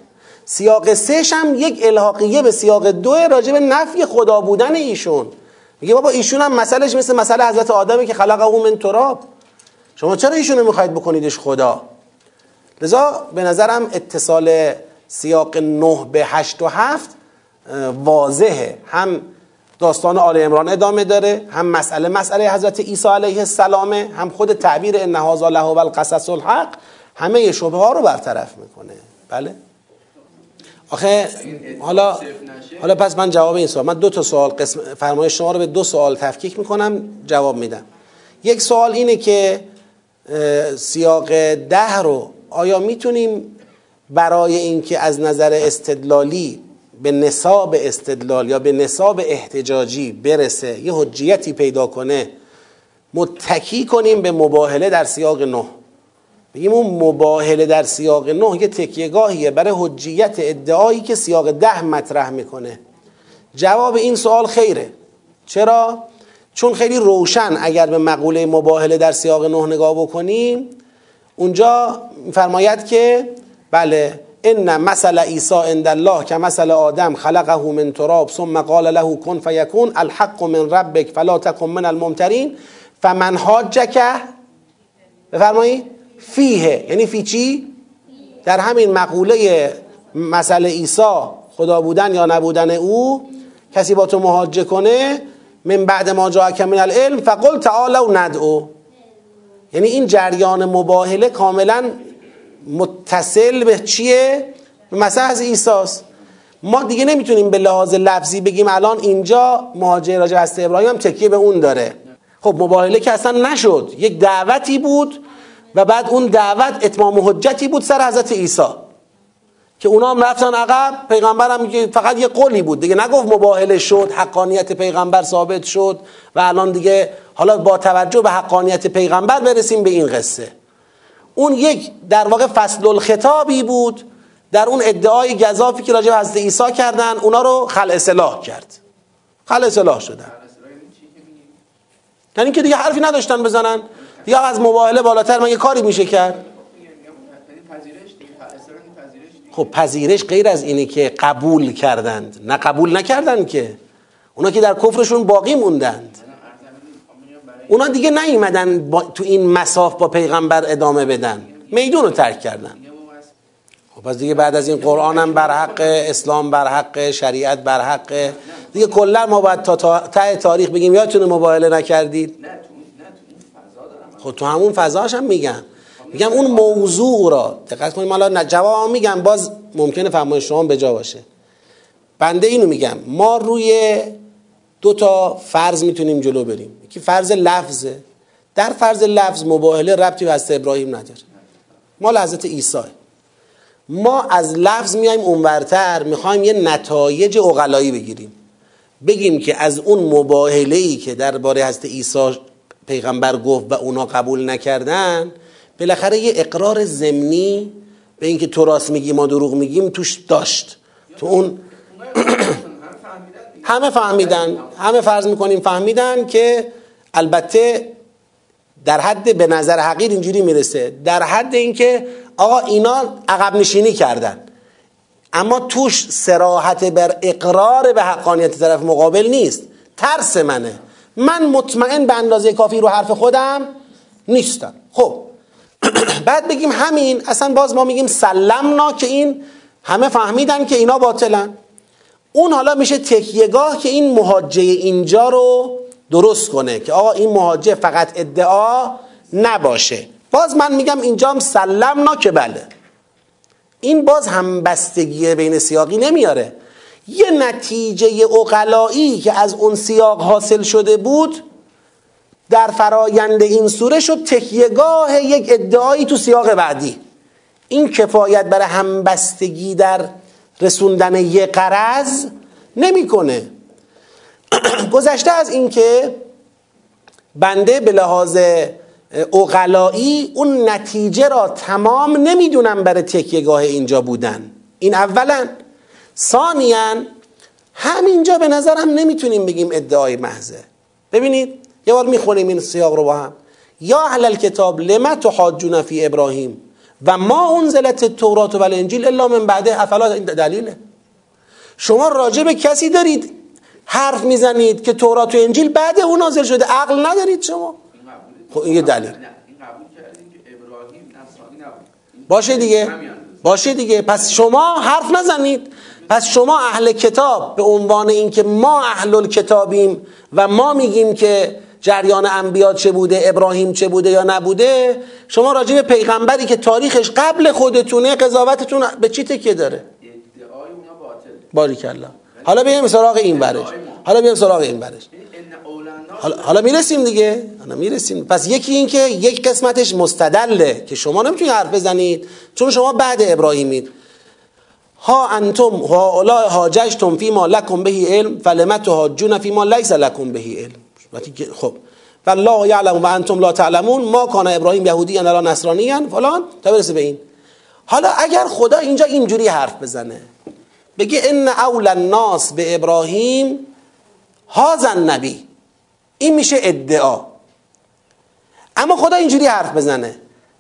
سیاق سهش هم یک الحاقیه به سیاق دو راجع به نفی خدا بودن ایشون. میگه بابا ایشون هم مسئلهش مثل مسئله حضرت آدمه که خلقه من تراب. شما چرا ایشونو می‌خواید بکنیدش خدا؟ لذا به نظرم اتصال سیاق نه به هشت و هفت واضحه. هم داستان آل امران ادامه داره. هم مسئله مسئله حضرت عیسی علیه السلامه هم خود تعبیر ان هذا له القصص الحق. همه شبه ها رو برطرف می‌کنه. بله؟ آخه حالا حالا پس من جواب این سوال من دو تا سوال قسم فرمایش شما رو به دو سوال تفکیک می‌کنم جواب میدم. یک سوال اینه که سیاق ده رو آیا می‌تونیم برای اینکه از نظر استدلالی به نصاب استدلال یا به نصاب احتجاجی برسه یه حجیتی پیدا کنه متکی کنیم به مباهله در سیاق نه. بگیم اون مباهله در سیاق نه یه تکیهگاهیه برای حجیت ادعایی که سیاق ده مطرح می‌کنه. جواب این سوال خیره. چرا؟ چون خیلی روشن اگر به مقوله مباهله در سیاق نه نگاه بکنیم اونجا فرماید که بله ان مثل عیسی عند الله که مثل آدم خلقه من تراب ثم قال له کن فیکون الحق من ربک فلا تکن من الممترین فمن حاجک؟ بفرمایید فیه. یعنی فی چی؟ در همین مقوله مثل عیسی خدا بودن یا نبودن او کسی با تو محاجه کنه من بعد ما جاءک من العلم فقل تعالوا ندعو. یعنی این جریان مباهله کاملا متصل به چیه؟ به مسیح از ایساست ما دیگه نمی‌تونیم به لحاظ لفظی بگیم الان اینجا مهاجر راجع هست ابراهیم هم تکیه به اون داره. خب مباهله که اصلا نشد. یک دعوتی بود و بعد اون دعوت اتمام حجتی بود سر حضرت عیسی. که اونا هم رفتن عقب. پیغمبر هم فقط یه قولی بود. دیگه نگفت مباهله شد حقانیت پیغمبر ثابت شد و الان دیگه حالا با توجه به حقانیت پیغمبر برسیم به این قصه. اون یک در واقع فصل الخطابی بود در اون ادعای گذافی که راجع حضرت عیسی کردن اونا رو خل اصلاح کرد. خل اصلاح شدن. یعنی که دیگه حرفی نداشتن بزنن. دیگه از مباهله بالاتر من یه کاری میشه کرد؟ خب پذیرش غیر از اینه که قبول کردند. نه قبول نکردند که. اونا که در کفرشون باقی موندند. اونا دیگه نیومدن تو این مساف با پیغمبر ادامه بدن. میدون رو ترک کردن. خب پس دیگه بعد از این قرآن هم بر حق اسلام بر حق شریعت بر حق. دیگه کلا ما باید تا ته تاریخ بگیم یادتونه مباهله نکردید؟ خب تو همون فضاش هم میگم میگم اون موضوع را دقت کنیم. حالا جواب میگم. باز ممکنه فهمای شما به جا باشه. بنده اینو میگم. ما روی دو تا فرض می‌تونیم جلو بریم. که فرض لفظه در فرض لفظ مباهله ربطی به حضرت ابراهیم نداره. ما حضرت عیسی. ما از لفظ میایم اونورتر می‌خوایم یه نتایج اقلایی بگیریم. بگیم که از اون مباهله ای که درباره حضرت عیسی پیغمبر گفت و اونا قبول نکردن بالاخره یه اقرار ضمنی به اینکه تو راست میگی ما دروغ میگیم توش داشت. تو اون همه فهمیدن همه فرض می‌کنیم فهمیدن که البته در حد به نظر حقیر اینجوری می‌رسه در حد اینکه آقا اینا عقب نشینی کردن. اما توش سراحت بر اقرار به حقانیت طرف مقابل نیست. ترس منه. من مطمئن به اندازه کافی رو حرف خودم نیستم. خب. بعد بگیم همین اصلا باز ما میگیم سلمنا که این همه فهمیدن که اینا باطلن. اون حالا میشه تکیهگاه که این مهاجه اینجا رو درست کنه که آقا این مهاجه فقط ادعا نباشه. باز من میگم اینجا هم سلمنا که بله. این باز هم بستگی بین سیاقی نمیاره. یه نتیجه اقلایی که از اون سیاق حاصل شده بود در فرایند این سوره شد تکیهگاه یک ادعایی تو سیاق بعدی. این کفایت برای همبستگی در رسوندن یه قرض نمی‌کنه. گذشته از اینکه بنده به لحاظ اقلایی اون نتیجه را تمام نمی‌دونم برای تکیهگاه اینجا بودن. این اولا. ثانیا همینجا به نظرم نمی‌تونیم بگیم ادعای محضه. ببینید یه بار می‌خونیم این سیاق رو با هم. یا اهل کتاب لما تحاجون فی ابراهیم؟ و ما انزلت تورات و انجیل الا من بعده افلا این دلیله. شما راجع به کسی دارید حرف می‌زنید که تورات و انجیل بعد اون نازل شده. عقل ندارید شما؟ خب این یه دلیل. باشه دیگه. باشه دیگه. پس شما حرف نزنید. پس شما اهل کتاب به عنوان اینکه ما اهل کتابیم و ما میگیم که جریان انبیا چه بوده ابراهیم چه بوده یا نبوده شما راجع به پیغمبری که تاریخش قبل خودتونه قضاوتتون به چی تکیه داره؟ باریکلا. حالا بیایم سراغ این برش حالا بیایم سراغ این برش حالا, حالا می‌رسیم دیگه. حالا می‌رسیم. پس یکی این که یک قسمتش مستدله که شما نمی‌تونید حرف بزنید چون شما بعد ابراهیمید. ها انتم ها اولا حاججتم فی ما لکم بهی علم تحاجون فی ما لیس لکم بهی علم. خب. والله یعلم و انتم لا تعلمون ما کان ابراهیم یهودی ان لا نصرانی فلان. تا برسه به این. حالا اگر خدا اینجا اینجوری حرف بزنه بگه ان اول الناس به ابراهیم هازن نبی این میشه ادعا. اما خدا اینجوری حرف بزنه.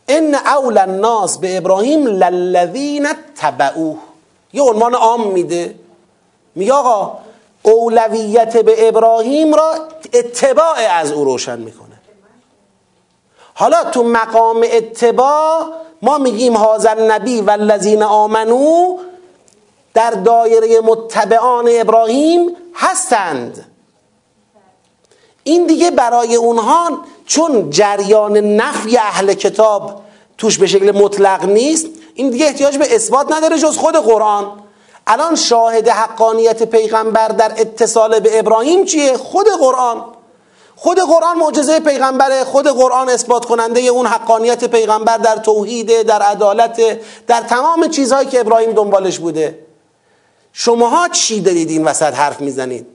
ان اول الناس به ابراهیم للذین تبعوه یه عنوان عام میده. میگه آقا اولویت به ابراهیم را اتباع از او روشن می‌کنه. حالا تو مقام اتباع ما میگیم هازن نبی و الذین آمنو در دایره متبعان ابراهیم هستند. این دیگه برای اونها چون جریان نفی اهل کتاب توش به شکل مطلق نیست این دیگه احتیاج به اثبات نداره جز خود قرآن. الان شاهد حقانیت پیغمبر در اتصال به ابراهیم چیه؟ خود قرآن. خود قرآن معجزه پیغمبره. خود قرآن اثبات کننده اون حقانیت پیغمبر در توحید در عدالت در تمام چیزهایی که ابراهیم دنبالش بوده. شماها چی دارید این وسط حرف می‌زنید؟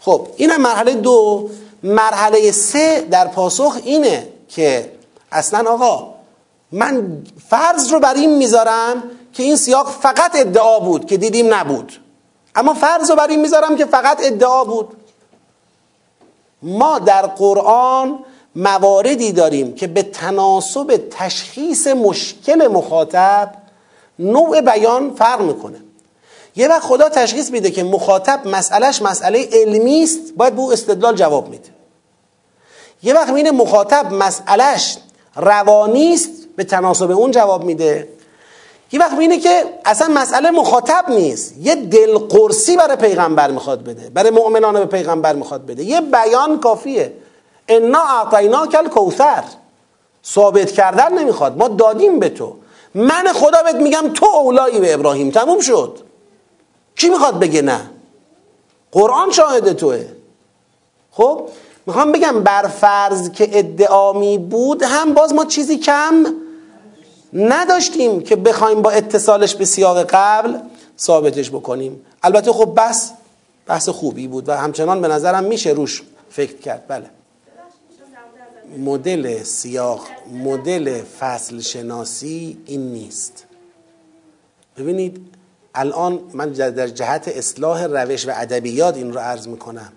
خب اینم مرحله دو. مرحله سه در پاسخ اینه که اصلا آقا من فرض رو بر این می‌ذارم که این سیاق فقط ادعا بود که دیدیم نبود. اما فرض رو بر این می‌ذارم که فقط ادعا بود. ما در قرآن مواردی داریم که به تناسب تشخیص مشکل مخاطب نوع بیان فرق می‌کنه. یه وقت خدا تشخیص میده که مخاطب مسئلهش مسئله علمی است باید به او استدلال جواب میده. یه وقت می‌بینه مخاطب مسئلهش روانی است به تناسب اون جواب میده. یه وقت می‌بینه که اصلا مسئله مخاطب نیست. یه دلقرصی برای پیغمبر می‌خواد بده. برای مؤمنان به پیغمبر می‌خواد بده. یه بیان کافیه. انا اعطینا کل کوثر ثابت کردن نمی‌خواد. ما دادیم به تو. من خدا بهت میگم تو اولایی به ابراهیم. تموم شد. کی می‌خواد بگه نه؟ قرآن شاهد توه. خب می‌خوام بگم بر فرض که ادعامی بود هم باز ما چیزی کم نداشتیم که بخوایم با اتصالش به سیاق قبل ثابتش بکنیم. البته خب بس بحث خوبی بود و همچنان به نظرم میشه روش فکر کرد. بله. مدل سیاق مدل فصل شناسی این نیست. ببینید الان من در جهت اصلاح روش و ادبیات این رو عرض می‌کنم.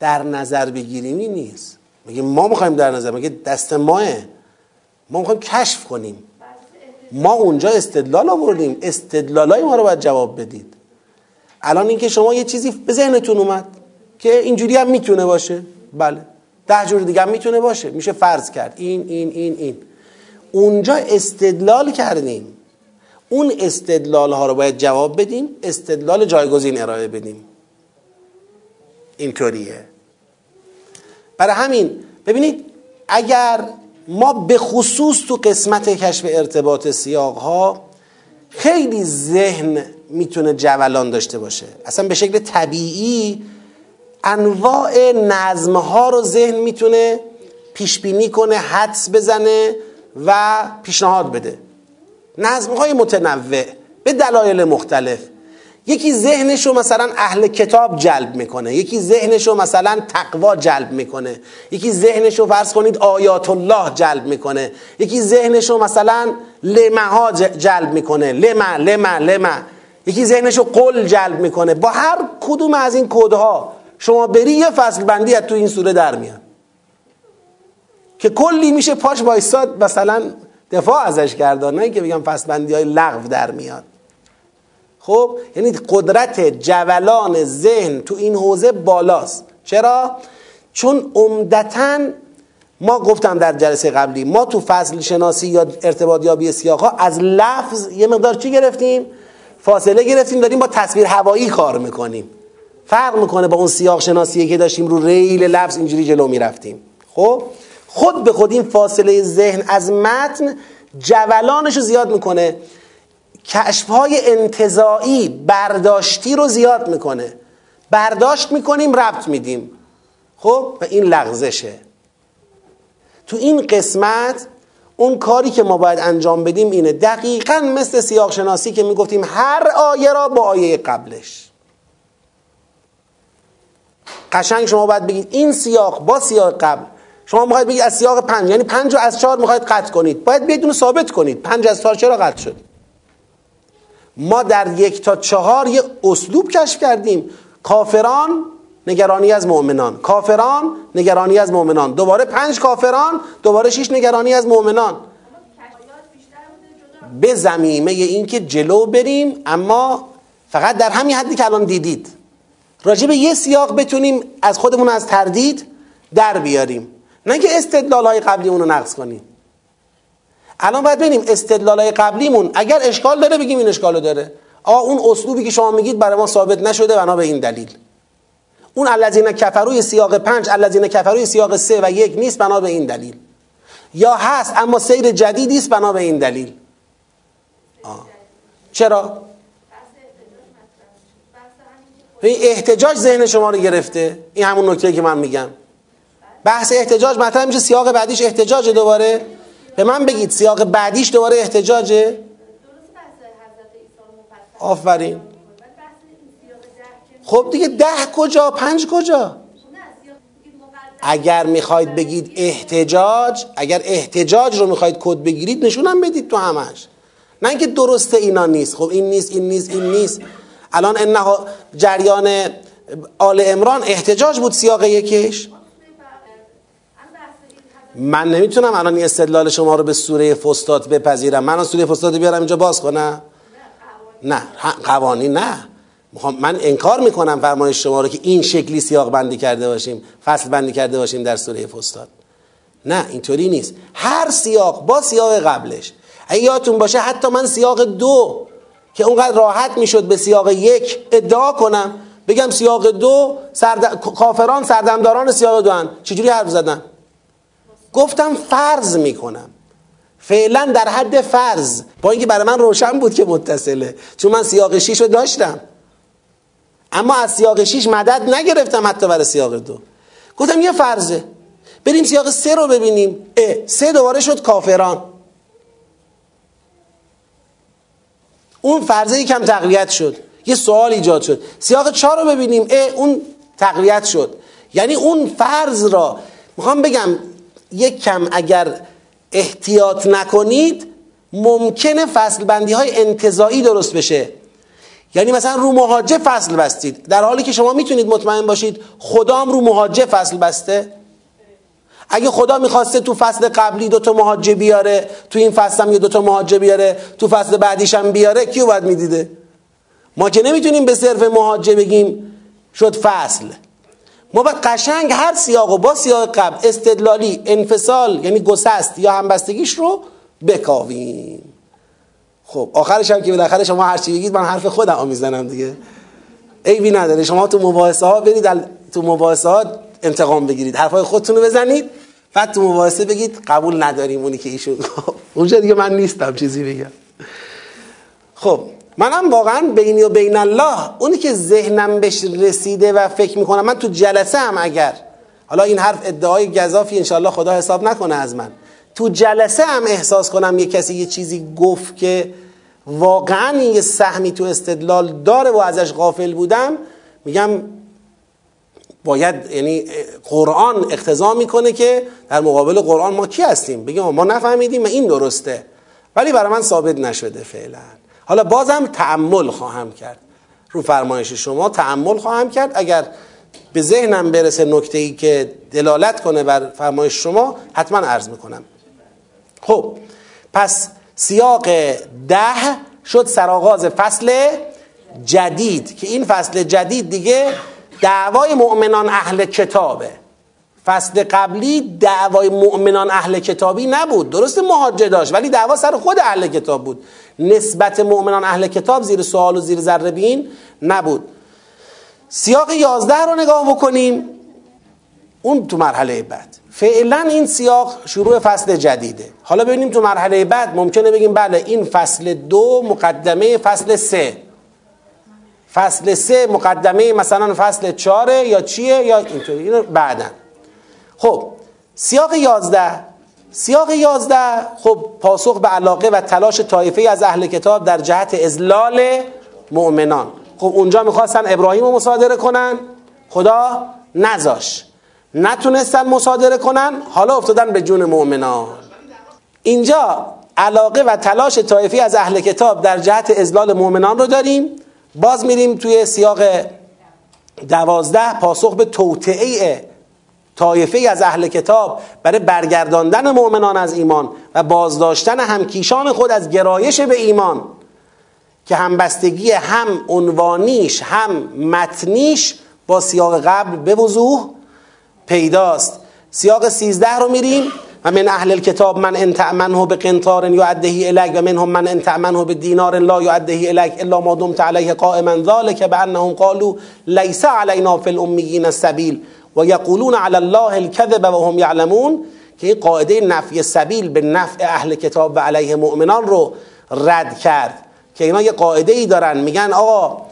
در نظر بگیریمی نیست. میگه ما می‌خوایم در نظر میگه دست ماه. ما می‌خوایم کشف کنیم. ما اونجا استدلال آوردیم. استدلالای ما رو باید جواب بدید. الان اینکه شما یه چیزی به ذهنتون اومد که اینجوری هم می‌تونه باشه. بله. ده جور دیگه هم می‌تونه باشه. میشه فرض کرد. این این این این. اونجا استدلال کردیم. اون استدلال ها رو باید جواب بدیم. استدلال جایگزین ارائه بدیم. اینطوریه. برای همین ببینید اگر ما به خصوص تو قسمت کشف ارتباط سیاق ها خیلی ذهن می‌تونه جولان داشته باشه. اصلا به شکل طبیعی انواع نظم ها رو ذهن می‌تونه پیش بینی کنه حدس بزنه و پیشنهاد بده. نظم های متنوع به دلایل مختلف. یکی ذهنش رو مثلا اهل کتاب جلب می‌کنه یکی ذهنش رو مثلا تقوا جلب می‌کنه یکی ذهنش رو فرض کنید آیات الله جلب می‌کنه یکی ذهنش رو مثلا لمه ها جلب می‌کنه لمه لمه لمه یکی ذهنش رو قل جلب می‌کنه. با هر کدوم از این کدها شما بری یه فصل بندی از تو این سوره در میاد. که کلی میشه پاش وایستاد مثلا دفاع ازش کردن نه که بگم فصل بندی های لغو در میاد. خب یعنی قدرت جولان ذهن تو این حوزه بالاست. چرا؟ چون عمدتا ما گفتم در جلسه قبلی ما تو فصل شناسی یا ارتباط یابی ها از لفظ یه مقدار چی گرفتیم؟ فاصله گرفتیم داریم با تصویر هوایی کار می‌کنیم. فرق می‌کنه با اون سیاق شناسی که داشتیم رو ریل لفظ اینجوری جلو می‌رفتیم. خب؟ خود به خود این فاصله ذهن از متن جولانش رو زیاد می‌کنه. کشف های انتظاعی برداشتی رو زیاد می‌کنه. برداشت می‌کنیم ربط میدیم. خب و این لغزشه. تو این قسمت اون کاری که ما باید انجام بدیم اینه. دقیقا مثل سیاق شناسی که می‌گفتیم هر آیه را با آیه قبلش. قشنگ شما باید بگید این سیاق با سیاق قبل. شما باید بگید از سیاق پنج یعنی پنج رو از چهار می‌خواید قطع کنید. باید بدون ثابت کنید. پنج از چهار چرا قطع شد؟ ما در یک تا چهار یه اسلوب کشف کردیم. کافران نگرانی از مؤمنان. کافران نگرانی از مؤمنان. دوباره پنج کافران دوباره شش نگرانی از مؤمنان. به زمینه اینکه جلو بریم اما فقط در همین حدی که الان دیدید. راجع به یه سیاق بتونیم از خودمون از تردید در بیاریم. نه که استدلال های قبلی رو نقص کنیم. الان باید ببینیم استدلال های قبلیمون اگر اشکال داره بگیم این اشکالو داره. آ اون اسلوبی که شما میگید برای ما ثابت نشده بنا به این دلیل. اون الذین کفروی سیاق پنج الذین کفروی سیاق سه و یک نیست بنا به این دلیل. یا هست اما سیر جدیدی است بنا به این دلیل. آه. چرا؟ این احتجاج ذهن شما رو گرفته. این همون نکته که من میگم. بحث احتجاج مطرح میشه سیاق بعدیش احتجاج دوباره. به من بگید سیاق بعدیش دوباره احتجاجه؟ آفرین. خب دیگه ده کجا؟ پنج کجا؟ اگر می‌خواید بگید احتجاج اگر احتجاج رو می‌خواید کد بگیرید نشونم بدید تو همش. نه اینکه درسته اینا نیست. خب این نیست این نیست این نیست. الان انها جریان آل امران احتجاج بود سیاق یکش من نمی‌تونم الان این استدلال شما رو به سوره فستاد بپذیرم. من سوره فستاد بیارم اینجا باز کنم؟ نه. قوانین. نه. من انکار می‌کنم فرمایش شما رو که این شکلی سیاق بندی کرده باشیم فصل بندی کرده باشیم در سوره فستاد نه اینطوری نیست. هر سیاق با سیاق قبلش. اگه یادتون باشه حتی من سیاق دو که اونقدر راحت می‌شد به سیاق یک ادعا کنم بگم سیاق دو سرد... کافران سردمداران سیاق دو هن. چجوری حرف زدن؟ گفتم فرض می‌کنم. فعلا در حد فرض. با اینکه برای من روشن بود که متصله. چون من سیاق 6 رو داشتم. اما از سیاق 6 مدد نگرفتم حتی برای سیاق دو. گفتم یه فرضه. بریم سیاق سه رو ببینیم. اه سه دوباره شد کافران. اون فرضه یکم تقویت شد. یه سوال ایجاد شد. سیاق چهار رو ببینیم. اه اون تقویت شد. یعنی اون فرض را. می‌خوام بگم یک کم اگر احتیاط نکنید ممکنه فصل بندی های انتظایی درست بشه. یعنی مثلا رو مهاجه فصل بستید. در حالی که شما می‌تونید مطمئن باشید خدام رو مهاجه فصل بسته. اگه خدا می‌خواسته تو فصل قبلی دوتا مهاجه بیاره تو این فصل هم یه دوتا مهاجه بیاره تو فصل بعدیش هم بیاره کیو باید می‌دیده؟ ما که نمی‌تونیم به صرف مهاجه بگیم شد فصل. ما باید قشنگ هر سیاق و با سیاق قبل استدلالی انفصال یعنی گسست یا همبستگیش رو بکاویم. خب آخرش هم که بالاخره شما هر چی بگید من حرف خودم می‌زنم دیگه. عیبی نداره. شما تو مباحثه ها برید تو مباحثه ها انتقام بگیرید. حرفای خودتون رو بزنید. بعد تو مباحثه بگید قبول نداریم اونی که ایشون اونجا دیگه من نیستم چیزی بگم. خب منم واقعا بینی و بین الله اونی که ذهنم بهش رسیده و فکر می‌کنم من تو جلسه هم اگر. حالا این حرف ادعای گذافی انشالله خدا حساب نکنه از من. تو جلسه هم احساس کنم یه کسی یه چیزی گفت که واقعا یه سهمی تو استدلال داره و ازش غافل بودم. میگم باید یعنی قرآن اقتضا می‌کنه که در مقابل قرآن ما کی هستیم؟ بگیم ما نفهمیدیم این درسته. ولی برای من ثابت نشده فعلا. حالا بازم تعمل خواهم کرد. رو فرمایش شما تعمل خواهم کرد. اگر به ذهنم برسه نکته ای که دلالت کنه بر فرمایش شما حتما عرض می‌کنم. خب پس سیاق ده شد سرآغاز فصل جدید که این فصل جدید دیگه دعوای مؤمنان اهل کتابه. فصل قبلی دعوای مؤمنان اهل کتابی نبود. درست مهاجه داشت ولی دعوا سر خود اهل کتاب بود. نسبت مؤمنان اهل کتاب زیر سوال و زیر ذره بین نبود. سیاق یازده رو نگاه بکنیم. اون تو مرحله بعد. فعلا این سیاق شروع فصل جدیده. حالا ببینیم تو مرحله بعد ممکنه بگیم بله این فصل دو مقدمه فصل سه. فصل سه مقدمه مثلا فصل چاره یا چیه یا اینطوری. اینو بعدا. خب سیاق یازده سیاق یازده خب پاسخ به علاقه و تلاش طایفه از اهل کتاب در جهت ازلال مؤمنان. خب اونجا می‌خواستن ابراهیم رو مصادره کنن خدا نزاش نتونستن مصادره کنن حالا افتادن به جون مؤمنان. اینجا علاقه و تلاش طایفی از اهل کتاب در جهت ازلال مؤمنان رو داریم. باز میریم توی سیاق دوازده پاسخ به توطعه طایفه از اهل کتاب برای برگرداندن مؤمنان از ایمان و بازداشتن همکیشان خود از گرایش به ایمان که همبستگی هم عنوانیش هم متنیش با سیاق قبل به وضوح پیداست. سیاق سیزده رو میریم و من اهل الكتاب من ان تأمنه بقنطار یعده الیک و منهم من ان تأمنه بدینار لا یعده الیک الا ما دمت علیه قائما ذلك بانهم قالوا ليس علينا في الاميين السبيل و یقولون علی الله الكذب و هم یعلمون که این قاعده نفی سبیل به نفع اهل کتاب و علیه مؤمنان رو رد کرد. که اینا یه قاعده ای دارن میگن آقا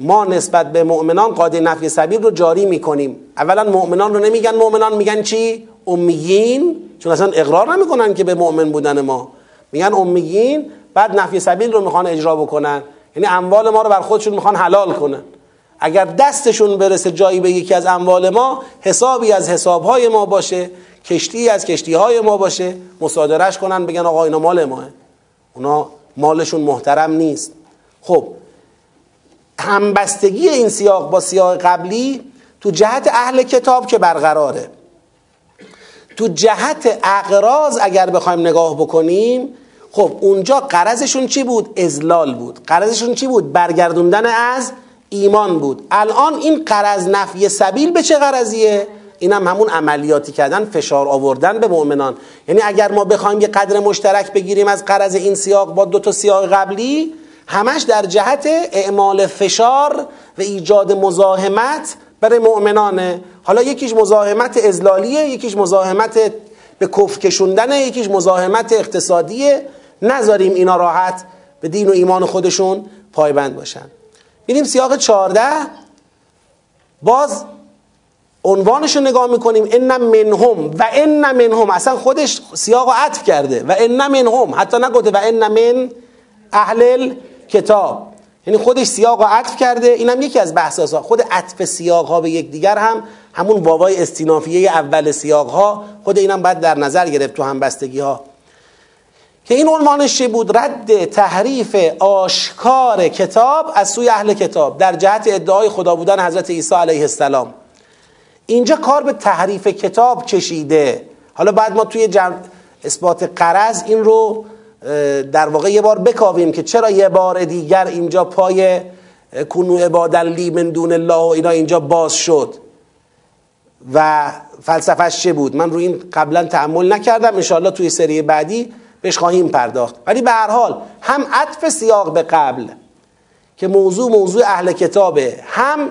ما نسبت به مؤمنان قاعده نفی سبیل رو جاری می‌کنیم. اولا مؤمنان رو نمیگن مؤمنان میگن چی؟ امیین چون اصلا اقرار نمی‌کنن که به مؤمن بودن ما. میگن امیین بعد نفی سبیل رو می‌خوان اجرا بکنن. یعنی اموال ما رو بر خودشون می‌خوان حلال کنن. اگر دستشون برسه جایی به یکی از اموال ما حسابی از حسابهای ما باشه کشتی از کشتی های ما باشه مصادرش کنن بگن آقا اینا مال ماه اونا مالشون محترم نیست خب همبستگی این سیاق با سیاق قبلی تو جهت اهل کتاب که برقراره تو جهت اقراض اگر بخوایم نگاه بکنیم خب اونجا قرضشون چی بود؟ ازلال بود قرضشون چی بود؟ برگردوندن از ایمان بود. الان این قرض نفی سبیل به چه قرضیه؟ این هم همون عملیاتی کردن فشار آوردن به مؤمنان. یعنی اگر ما بخوایم یه قدر مشترک بگیریم از قرض این سیاق با دو تا سیاق قبلی همش در جهت اعمال فشار و ایجاد مزاحمت برای مؤمنانه. حالا یکیش مزاحمت ازلالیه یکیش مزاحمت به کف کشوندنه یکیش مزاحمت اقتصادیه. نذاریم اینا راحت به دین و ایمان خودشون پایبند باشن. میریم سیاق چارده باز عنوانش رو نگاه می‌کنیم. ان منهم و ان منهم. اصلا خودش سیاق و عطف کرده. و ان منهم. حتی نگفته و ان من اهل کتاب یعنی خودش سیاق و عطف کرده. اینم یکی از بحث خود عطف سیاق ها به یکدیگر هم همون واوای استینافیه اول سیاق ها خود اینم باید در نظر گرفت تو همبستگی ها که این عنوانش چی بود؟ رد تحریف آشکار کتاب از سوی اهل کتاب در جهت ادعای خدا بودن حضرت عیسی علیه السلام. اینجا کار به تحریف کتاب کشیده. حالا بعد ما توی جمع اثبات قرض این رو در واقع یه بار بکاویم که چرا یه بار دیگر اینجا پای کنو عبادن لی من دون الله و اینا اینجا باز شد. و فلسفهش چه بود؟ من روی این قبلا تعمل نکردم. انشاءالله توی سری بعدی بهش خواهیم پرداخت. ولی به هر حال هم عطف سیاق به قبل که موضوع موضوع اهل کتابه هم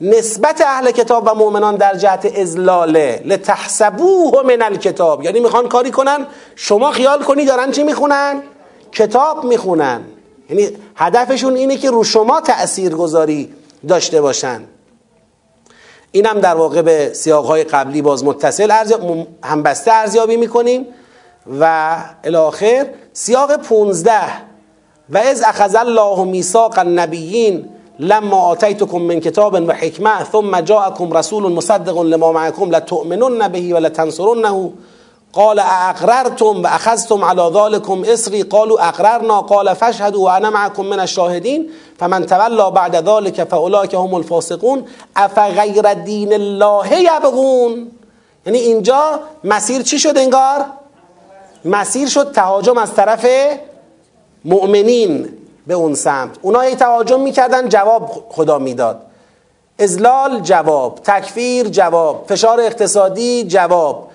نسبت اهل کتاب و مؤمنان در جهت ازلاله لتحسبوه من الکتاب. یعنی می‌خوان کاری کنن شما خیال کنی دارن چی می‌خونن؟ کتاب می‌خونن. یعنی هدفشون اینه که رو شما تأثیر گذاری داشته باشن. اینم در واقع به سیاقهای قبلی باز متصل. همبسته ارزیابی می‌کنیم. و الاخر سیاق 15 و از اخذ الله میثاق النبیین لما آتیتکم من کتاب و حکمه ثم جاءکم رسول مصدق لما معکم لتؤمنن به و لتنصرنه. قال اقررتم و اخذتم على ذلكم اسری. قالوا اقررنا. قال فاشهدوا وانا معكم من الشاهدين فمن تولى بعد ذلك فاولئك هم الفاسقون. افغیر دین الله یبغون. یعنی اینجا مسیر چی شد انگار؟ مسیر شد تهاجم از طرف مؤمنین به اون سمت. اونا ای تهاجم می‌کردن جواب خدا می‌داد. ازلال جواب تکفیر جواب فشار اقتصادی جواب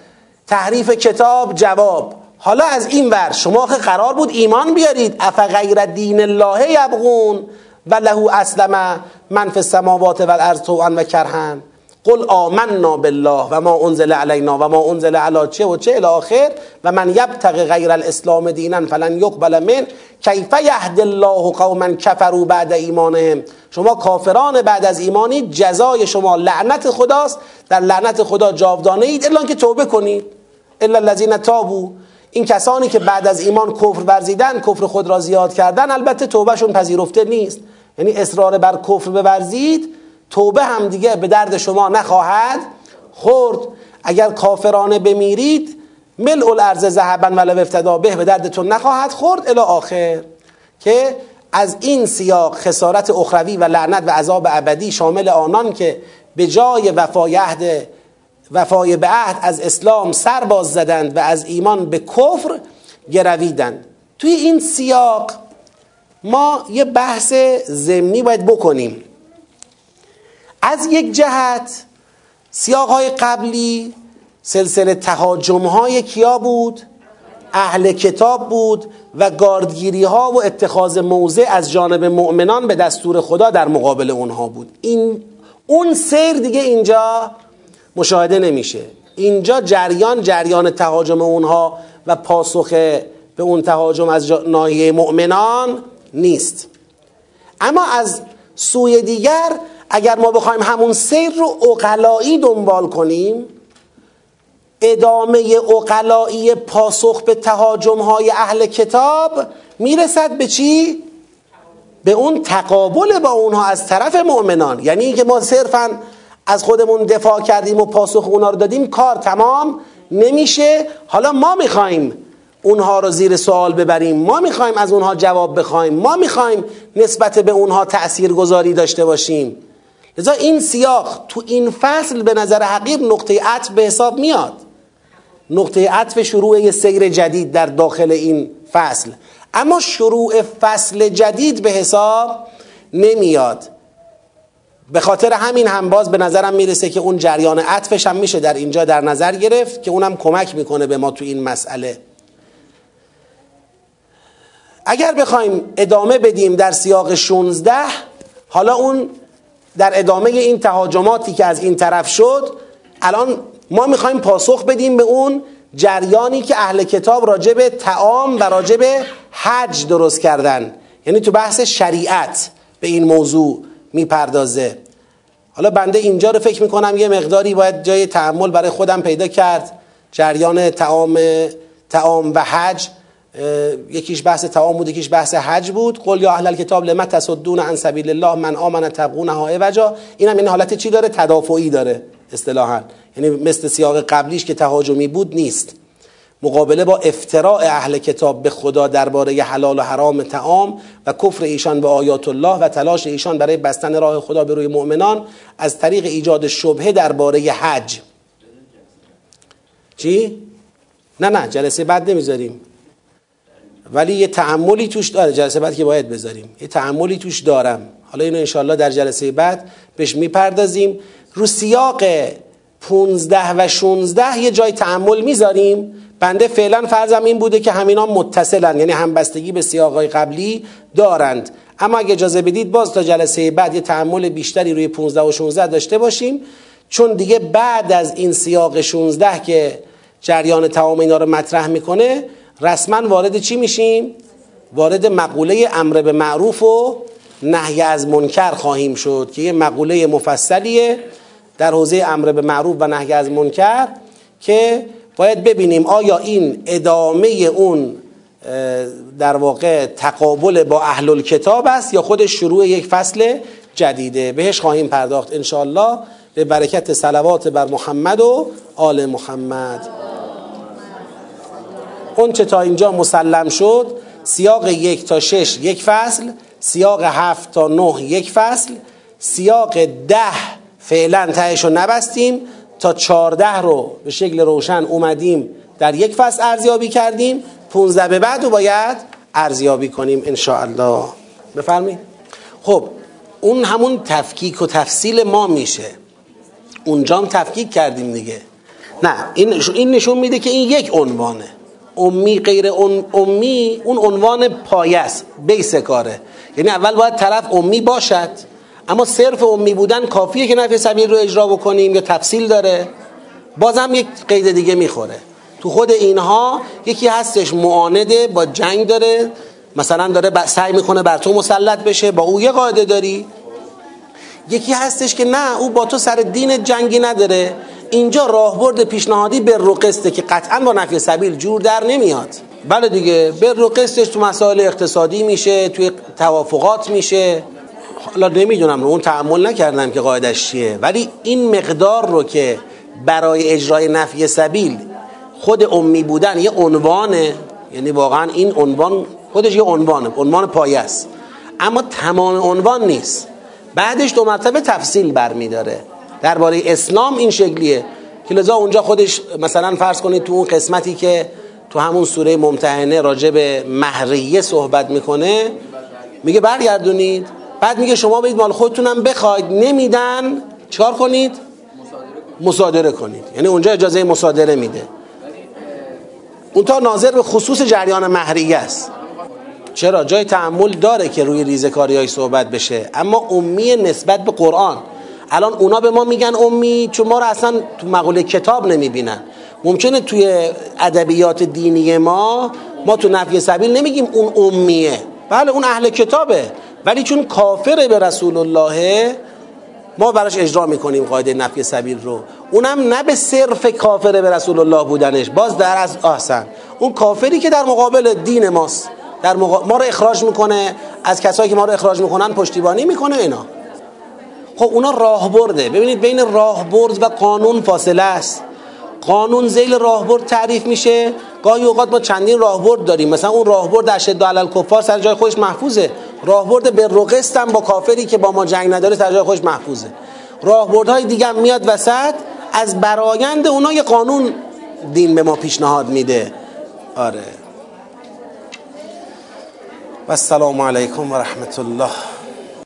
تحریف کتاب جواب. حالا از این ور شما که قرار بود ایمان بیارید. افغیر دین الله یبغون و له اسلم من فی السماوات والارض طوعا و کرهن قل آمنا بالله و ما انزل علینا و ما انزل علی چه و چه الاخر و من یبتغ غیر الاسلام دینا فلن یقبل من. کیف یهد الله قوما کفروا بعد ایمانهم؟ شما کافران بعد از ایمانی جزای شما لعنت خداست. در لعنت خدا جاودانه اید الا که توبه کنید. الا الذين تابوا. این کسانی که بعد از ایمان کفر ورزیدن کفر خود را زیاد کردن البته توبهشون پذیرفته نیست. یعنی اصرار بر کفر بورزید توبه هم دیگه به درد شما نخواهد خورد. اگر کافرانه بمیرید ملء الارض ذهبا ولو افتدا به به دردتون نخواهد خورد. الی آخر که از این سیاق خسارت اخروی و لعنت و عذاب ابدی شامل آنان که به جای وفای عهد وفای به عهد از اسلام سر باز زدند و از ایمان به کفر گرویدند. توی این سیاق ما یه بحث ضمنی باید بکنیم. از یک جهت سیاق های قبلی سلسله تهاجم های کیا بود؟ اهل کتاب بود و گاردگیری ها و اتخاذ موضع از جانب مؤمنان به دستور خدا در مقابل اونها بود. این اون سیر دیگه اینجا مشاهده نمیشه. اینجا جریان جریان تهاجم اونها و پاسخ به اون تهاجم از ناحیه مؤمنان نیست. اما از سوی دیگر اگر ما بخوایم همون سیر رو اقلایی دنبال کنیم ادامه اقلایی پاسخ به تهاجم های اهل کتاب می‌رسد به چی؟ به اون تقابل با اونها از طرف مؤمنان. یعنی اینکه ما صرفا از خودمون دفاع کردیم و پاسخ اونها رو دادیم کار تمام نمیشه. حالا ما می‌خوایم اونها رو زیر سوال ببریم ما می‌خوایم از اونها جواب بخوایم ما می‌خوایم نسبت به اونها تأثیر گذاری داشته باشیم. لذا این سیاق تو این فصل به نظر حقیق نقطه عطف به حساب میاد. نقطه عطف شروع سیر جدید در داخل این فصل. اما شروع فصل جدید به حساب نمیاد. به خاطر همین هم باز به نظرم می‌رسه که اون جریان عطفش هم میشه در اینجا در نظر گرفت که اونم کمک می‌کنه به ما تو این مسئله. اگر بخوایم ادامه بدیم در سیاق 16 حالا اون در ادامه این تهاجماتی که از این طرف شد الان ما می‌خوایم پاسخ بدیم به اون جریانی که اهل کتاب راجع به تعام و راجع به حج درست کردن. یعنی تو بحث شریعت به این موضوع می‌پردازه. حالا بنده اینجا رو فکر می‌کنم یه مقداری باید جای تعمل برای خودم پیدا کرد. جریان تعام تعام و حج. یکیش بحث تعام بود یکیش بحث حج بود. قل یا اهل الکتاب لما تصدون عن سبیل الله من آمن تبغونها عوجا. اینم این حالت چی داره؟ تدافعی داره اصطلاحا. یعنی مثل سیاق قبلیش که تهاجمی بود نیست. مقابله با افتراع اهل کتاب به خدا درباره حلال و حرام تعام و کفر ایشان به آیات الله و تلاش ایشان برای بستن راه خدا به روی مؤمنان از طریق ایجاد شبهه درباره حج. چی؟ نه نه جلسه بعد نمی‌ذاریم. ولی یه تعملی توش داره. جلسه بعد که باید بذاریم. یه تعملی توش دارم. حالا اینو انشالله در جلسه بعد بهش می‌پردازیم. رو سیاق 15 و 16 یه جای تعمل می‌ذاریم. بنده فعلا فرضم این بوده که همینا متصلن. یعنی همبستگی به سیاقهای قبلی دارند. اما اگه اجازه بدید باز تا جلسه بعد یه تعمل بیشتری روی 15 و 16 داشته باشیم. چون دیگه بعد از این سیاق 16 که جریان تمام اینا رو مطرح می‌کنه رسما وارد چی میشیم؟ وارد مقوله امر به معروف و نهی از منکر خواهیم شد که یه مقوله مفصلیه در حوزه امر به معروف و نهی از منکر که باید ببینیم آیا این ادامه اون در واقع تقابل با اهل کتاب است یا خودش شروع یک فصل جدیده. بهش خواهیم پرداخت انشاءالله. به برکت سلوات بر محمد و آل محمد. اون چه تا اینجا مسلم شد سیاق یک تا شش یک فصل سیاق هفت تا نه یک فصل سیاق ده فعلا تهش رو نبستیم تا چارده رو به شکل روشن اومدیم در یک فصل ارزیابی کردیم پونزده به بعد رو باید ارزیابی کنیم انشاءالله. بفرمایید. خب اون همون تفکیک و تفصیل ما میشه. اونجام تفکیک کردیم دیگه. نه این نشون میده که این یک عنوانه. امی غیر امی اون عنوان پایست بیس کاره. یعنی اول باید طرف امی باشد. اما صرف امی بودن کافیه که نفی سبیل رو اجرا بکنیم یا تفصیل داره. بازم یک قید دیگه می‌خوره. تو خود اینها یکی هستش معانده با جنگ داره. مثلا داره سعی می‌کنه بر تو مسلط بشه با او یه قاعده داری. یکی هستش که نه او با تو سر دین جنگی نداره. اینجا راهبرد پیشنهادی بر رو قسته که قطعا با نفی سبیل جور در نمیاد. بله دیگه بر رو قستش تو مسائل اقتصادی میشه توی توافقات میشه. حالا نمی‌دونم اون تعمل نکردم که قاعدش چیه. ولی این مقدار رو که برای اجرای نفی سبیل خود امی بودن یه عنوانه یعنی واقعا این عنوان خودش یه عنوانه عنوان پایه است. اما تمام عنوان نیست. بعدش دو مرتبه تفصیل برمیداره. درباره اسلام این شکلیه که لذا اونجا خودش مثلا فرض کنید تو اون قسمتی که تو همون سوره ممتحنه راجع به مهریه صحبت می‌کنه میگه برگردونید. بعد میگه شما برید مال خودتونم بخواید نمیدن چیکار کنید؟ مصادره کنید. یعنی اونجا اجازه مصادره میده. اون تا ناظر به خصوص جریان مهریه است. چرا؟ جای تعمل داره که روی ریزکاری های صحبت بشه. اما امی نسبت به قرآن. الان اونا به ما میگن امی چون ما رو اصلا تو مقوله کتاب نمی‌بینن. ممکنه توی ادبیات دینی ما ما تو نفی سبیل نمیگیم اون امیه. بله اون اهل کتابه. ولی چون کافر به رسول الله ما براش اجرا می‌کنیم قاعده نفی سبیل رو. اونم نه به صرف کافر به رسول الله بودنش. باز در از احسن. اون کافری که در مقابل دین ماست. در مقا... ما رو اخراج می‌کنه. از کسایی که ما رو اخراج می‌کنن پشتیبانی می‌کنه اینا. خب اونا راهبرده. ببینید بین راهبرد و قانون فاصله است. قانون زیل راهبرد تعریف میشه. گاهی اوقات ما چندین راهبرد داریم. مثلا اون راهبرد اشد علی الکفار سر جای خودش محفوظه. راهبرد به رقستم با کافری که با ما جنگ نداره سر جای خودش محفوظه. راهبردهای دیگه هم میاد وسط. از برایند اونا یه قانون دین به ما پیشنهاد میده. آره. و السلام علیکم و رحمت الله.